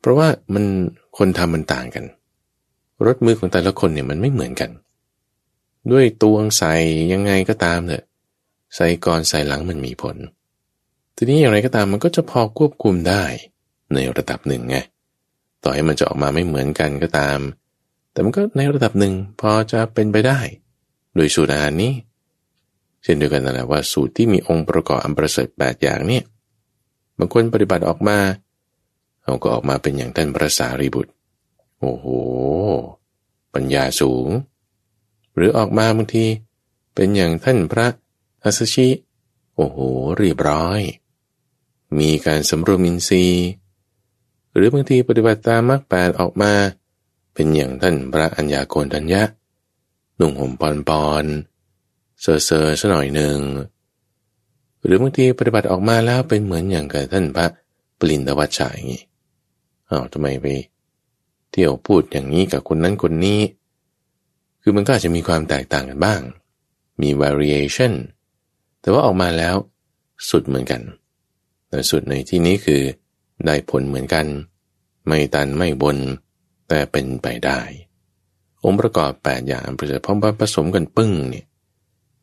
เพราะว่ามันคนทำมันต่างกัน รสมือของแต่ละคนเนี่ยมันไม่เหมือนกัน ด้วยตวงใส่ยังไงก็ตามเถอะใส่ก่อนใส่หลังมันมีผล ทีนี้อย่างไรก็ตามมันก็จะพอควบคุมได้ในระดับหนึ่งไง ต่อให้มันจะออกมาไม่เหมือนกันก็ตาม แต่มันก็ในระดับหนึ่งพอจะเป็นไปได้ โดยสูตรอาหารนี้ เช่นเดียวกันนั่นแหละว่าสูตรที่มีองค์ประกอบอันประเสริฐแปดอย่างเนี่ยบางคนปฏิบัติออกมาเขาก็ออกมาเป็นอย่างท่านพระสารีบุตร โอ้โห ปัญญาสูง หรือออกมาบางทีเป็นอย่างท่านพระอัสชิ โอ้โหเรียบร้อย มีการสำรวมอินทรีย์ หรือบางทีปฏิบัติตามมรรคแปดออกมา เป็นอย่างท่านพระอัญญาโกณฑัญญะ นุ่งห่มปอนปอนเซอร์ เซอร์สักหน่อยหนึ่งหรือบางทีปฏิบัติออกมาแล้วเป็นเหมือนอย่างกับท่านพระปิลินทวัจฉะอย่างนี้อ้าวทำไมไปเที่ยวพูดอย่างนี้กับคนนั้นคนนี้ คือมันก็อาจจะมีความแตกต่างกันบ้าง มี variation แต่ว่าออกมาแล้วสุดเหมือนกันแต่สุดในที่นี้คือได้ผลเหมือนกัน ไม่ตันไม่บน แต่เป็นไปได้ องค์ประกอบ 8 อย่างประเสริฐพร้อมผสมกันปึ้งเนี่ย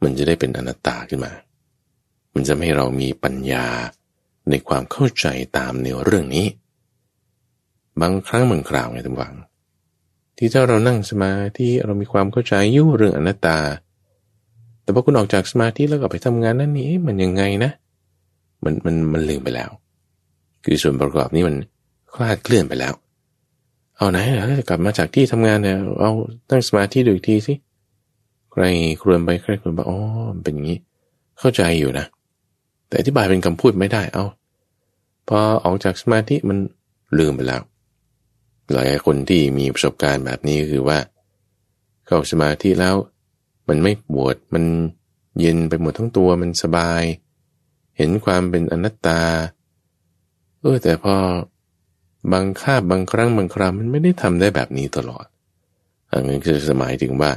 มันจะได้เป็นอนัตตาขึ้นมา มันจะให้เรามีปัญญาในความเข้าใจตามในเรื่องนี้ บางครั้งบางคราวไงทุกฝัง ที่ถ้าเรานั่งสมาธิเรามีความเข้าใจยุ่เรื่องอนัตตา แต่พอคุณออกจากสมาธิแล้วก็ไปทำงานนั่นนี่มันยังไงนะ มันมันมันลืมไปแล้ว คือส่วนประกอบนี้มันคลาดเคลื่อนไปแล้ว เอาไหนเราจะกลับมาจากที่ทำงานเนี่ยเอาตั้งสมาธิดูอีกทีสิ รครวญไปใครครวญไปอ๋อเป็นอย่างนี้ เข้าใจอยู่นะ แต่อธิบายเป็นคำพูดไม่ได้เอาพอออกจากสมาธิมันลืมไปแล้ว หลายคนที่มีประสบการณ์แบบนี้คือว่า เข้าสมาธิแล้ว มันไม่ปวดมันเย็นไปหมดทั้งตัวมันสบาย เห็นความเป็นอนัตตาเออแต่พอบางคาบบางครั้งบางคราวมันไม่ได้ทำได้แบบนี้ตลอดอันนั้นคือสมัยถึงว่า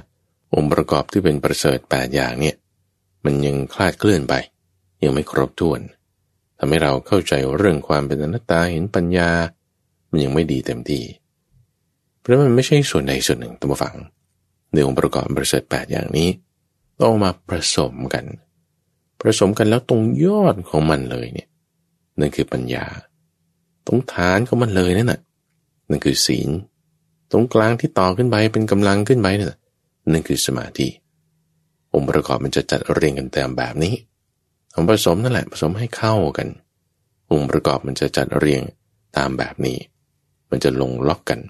องค์ประกอบที่เป็นประเสริฐแปดอย่างเนี่ยมันยังคลาดเคลื่อนไป ยังไม่ครบถ้วนทำให้เราเข้าใจเรื่องความเป็นอนัตตาเห็นปัญญา มันยังไม่ดีเต็มที่เพราะมันไม่ใช่ส่วนใดส่วนหนึ่งตัวฝังในองค์ประกอบประเสริฐแปดอย่างนี้ต้องมาผสมกันผสมกันแล้วตรงยอดของมันเลยเนี่ยนั่นคือปัญญา ตรงฐานของมันเลยนั่นน่ะนั่นคือศีล ตรงกลางที่ต่อขึ้นไปเป็นกำลังขึ้นไปนี่ย นั่นคือสมาธิ องค์ประกอบมันจะจัดเรียงกันตามแบบนี้ผผสมนั่นแหละผสมให้เข้ากัน องค์ประกอบมันจะจัดเรียงตามแบบนี้ มันจะลงล็อกกัน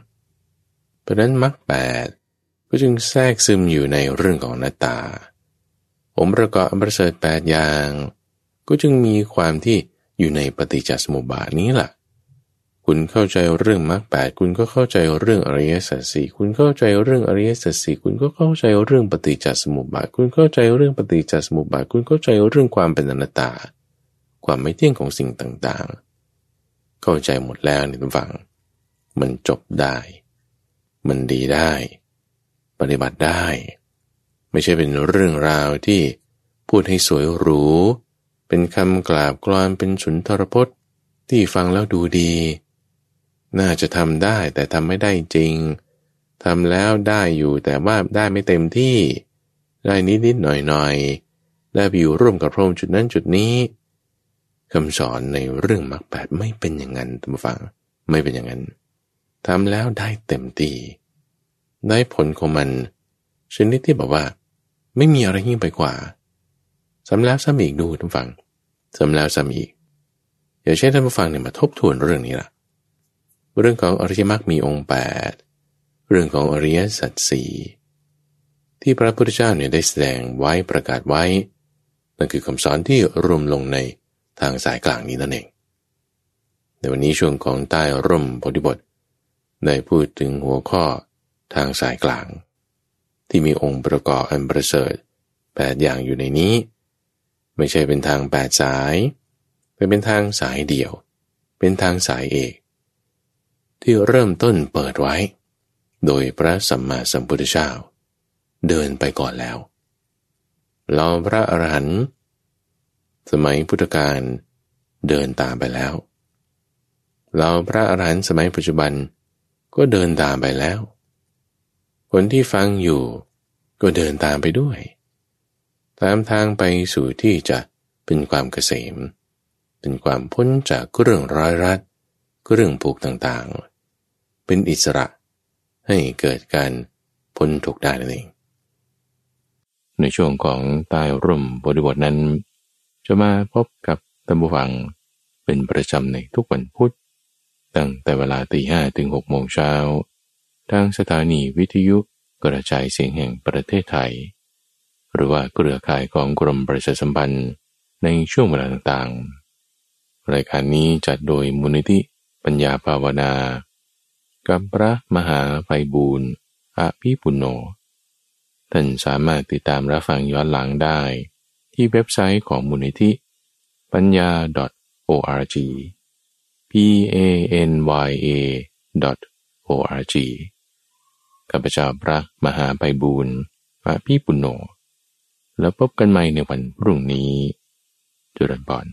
เพราะนั้นมรรคแปดก็จึงแทรกซึมอยู่ในเรื่องของหน้าตา องค์ประกอบอันประเสริฐแปดอย่าง ก็จึงมีความที่อยู่ในปฏิจจสมุปบาทนี้แหละ คุณเข้าใจเรื่องมรรคแปดคุณก็เข้าใจเรื่องอริยสัจสี่คุณเข้าใจเรื่องอริยสัจสี่คุณก็เข้าใจเรื่องปฏิจจสมุปบาทคุณเข้าใจเรื่องปฏิจจสมุปบาทคุณเข้าใจเรื่องความเป็นอนัตตา ความไม่เที่ยงของสิ่งต่างๆ เข้าใจหมดแล้วในทุกฝัง มันจบได้ มันดีได้ ปฏิบัติได้ ไม่ใช่เป็นเรื่องราวที่พูดให้สวยหรู เป็นคำกราบกรอนเป็นสุนทรพจน์ที่ฟังแล้วดูดี น่าจะทำได้แต่ทำไม่ได้จริงทำแล้วได้อยู่แต่ว่าได้ไม่เต็มที่ ได้นิดนิดหน่อยหน่อยได้ไปอยู่ร่วมกับพระองค์จุดนั้นจุดนี้คำสอนในเรื่องมรรคแปดไม่เป็นอย่างนั้นท่านผู้ฟังไม่เป็นอย่างนั้นทำแล้วได้เต็มที่ได้ผลของมันชนิดที่บอกว่า ไม่มีอะไรยิ่งไปกว่าซ้ำแล้วซ้ำอีกดูท่านฟังซ้ำแล้วซ้ำอีกอย่าใช้ท่านผู้ฟังเนี่ยมาทบทวนเรื่องนี้ล่ะ เรื่องของอริยมรรคมีองค์แปดเรื่องของอริยสัจสี่ที่พระพุทธเจ้าเนี่ยได้แสดงไว้ประกาศไว้ นั่นคือคำสอนที่รวมลงในทางสายกลางนี้นั่นเอง ในวันนี้ช่วงของใต้ร่มโพธิบท ได้พูดถึงหัวข้อทางสายกลาง ที่มีองค์ประกอบอันประเสริฐแปดอย่างอยู่ในนี้ ไม่ใช่เป็นทางแปดสาย แต่เป็นทางสายเดี่ยว เป็นทางสายเอก ที่เริ่มต้นเปิดไว้ โดยพระสัมมาสัมพุทธเจ้า เดินไปก่อนแล้วเราพระอรหันต์สมัยพุทธกาลเดินตามไปแล้ว เราพระอรหันต์สมัยปัจจุบันก็เดินตามไปแล้ว คนที่ฟังอยู่ก็เดินตามไปด้วย ตามทางไปสู่ที่จะเป็นความเกษม เป็นความพ้นจากเรื่องร้อยรัดเรื่องผูกต่างๆ เป็นอิสระ ให้เกิดการพ้นทุกข์ได้นั่นเอง ในช่วงของใต้ร่มบริบทนั้น จะมาพบกับตัมบูฟังเป็นประจำในทุกวันพุธตั้งแต่เวลาตีห้ถึงหกโมงเช้า ทางสถานีวิทยุกระจายเสียงแห่งประเทศไทย หรือว่าเครือข่ายของกรมประชาสัมพันธ์ในช่วงเวลาต่างๆ รายการนี้จัดโดยมูลนิธิปัญญาภาวนา กับพระมหาไพบูรณ์อภิปุโน ท่านสามารถติดตามรับฟังย้อนหลังได้ ที่เว็บไซต์ของมูลนิธิ ปัญญา .org p a n y a .org ข้าพเจ้าพระมหาไพบูรณ์อภิปุโน แล้วพบกันใหม่ในวันพรุ่งนี้จุลปอน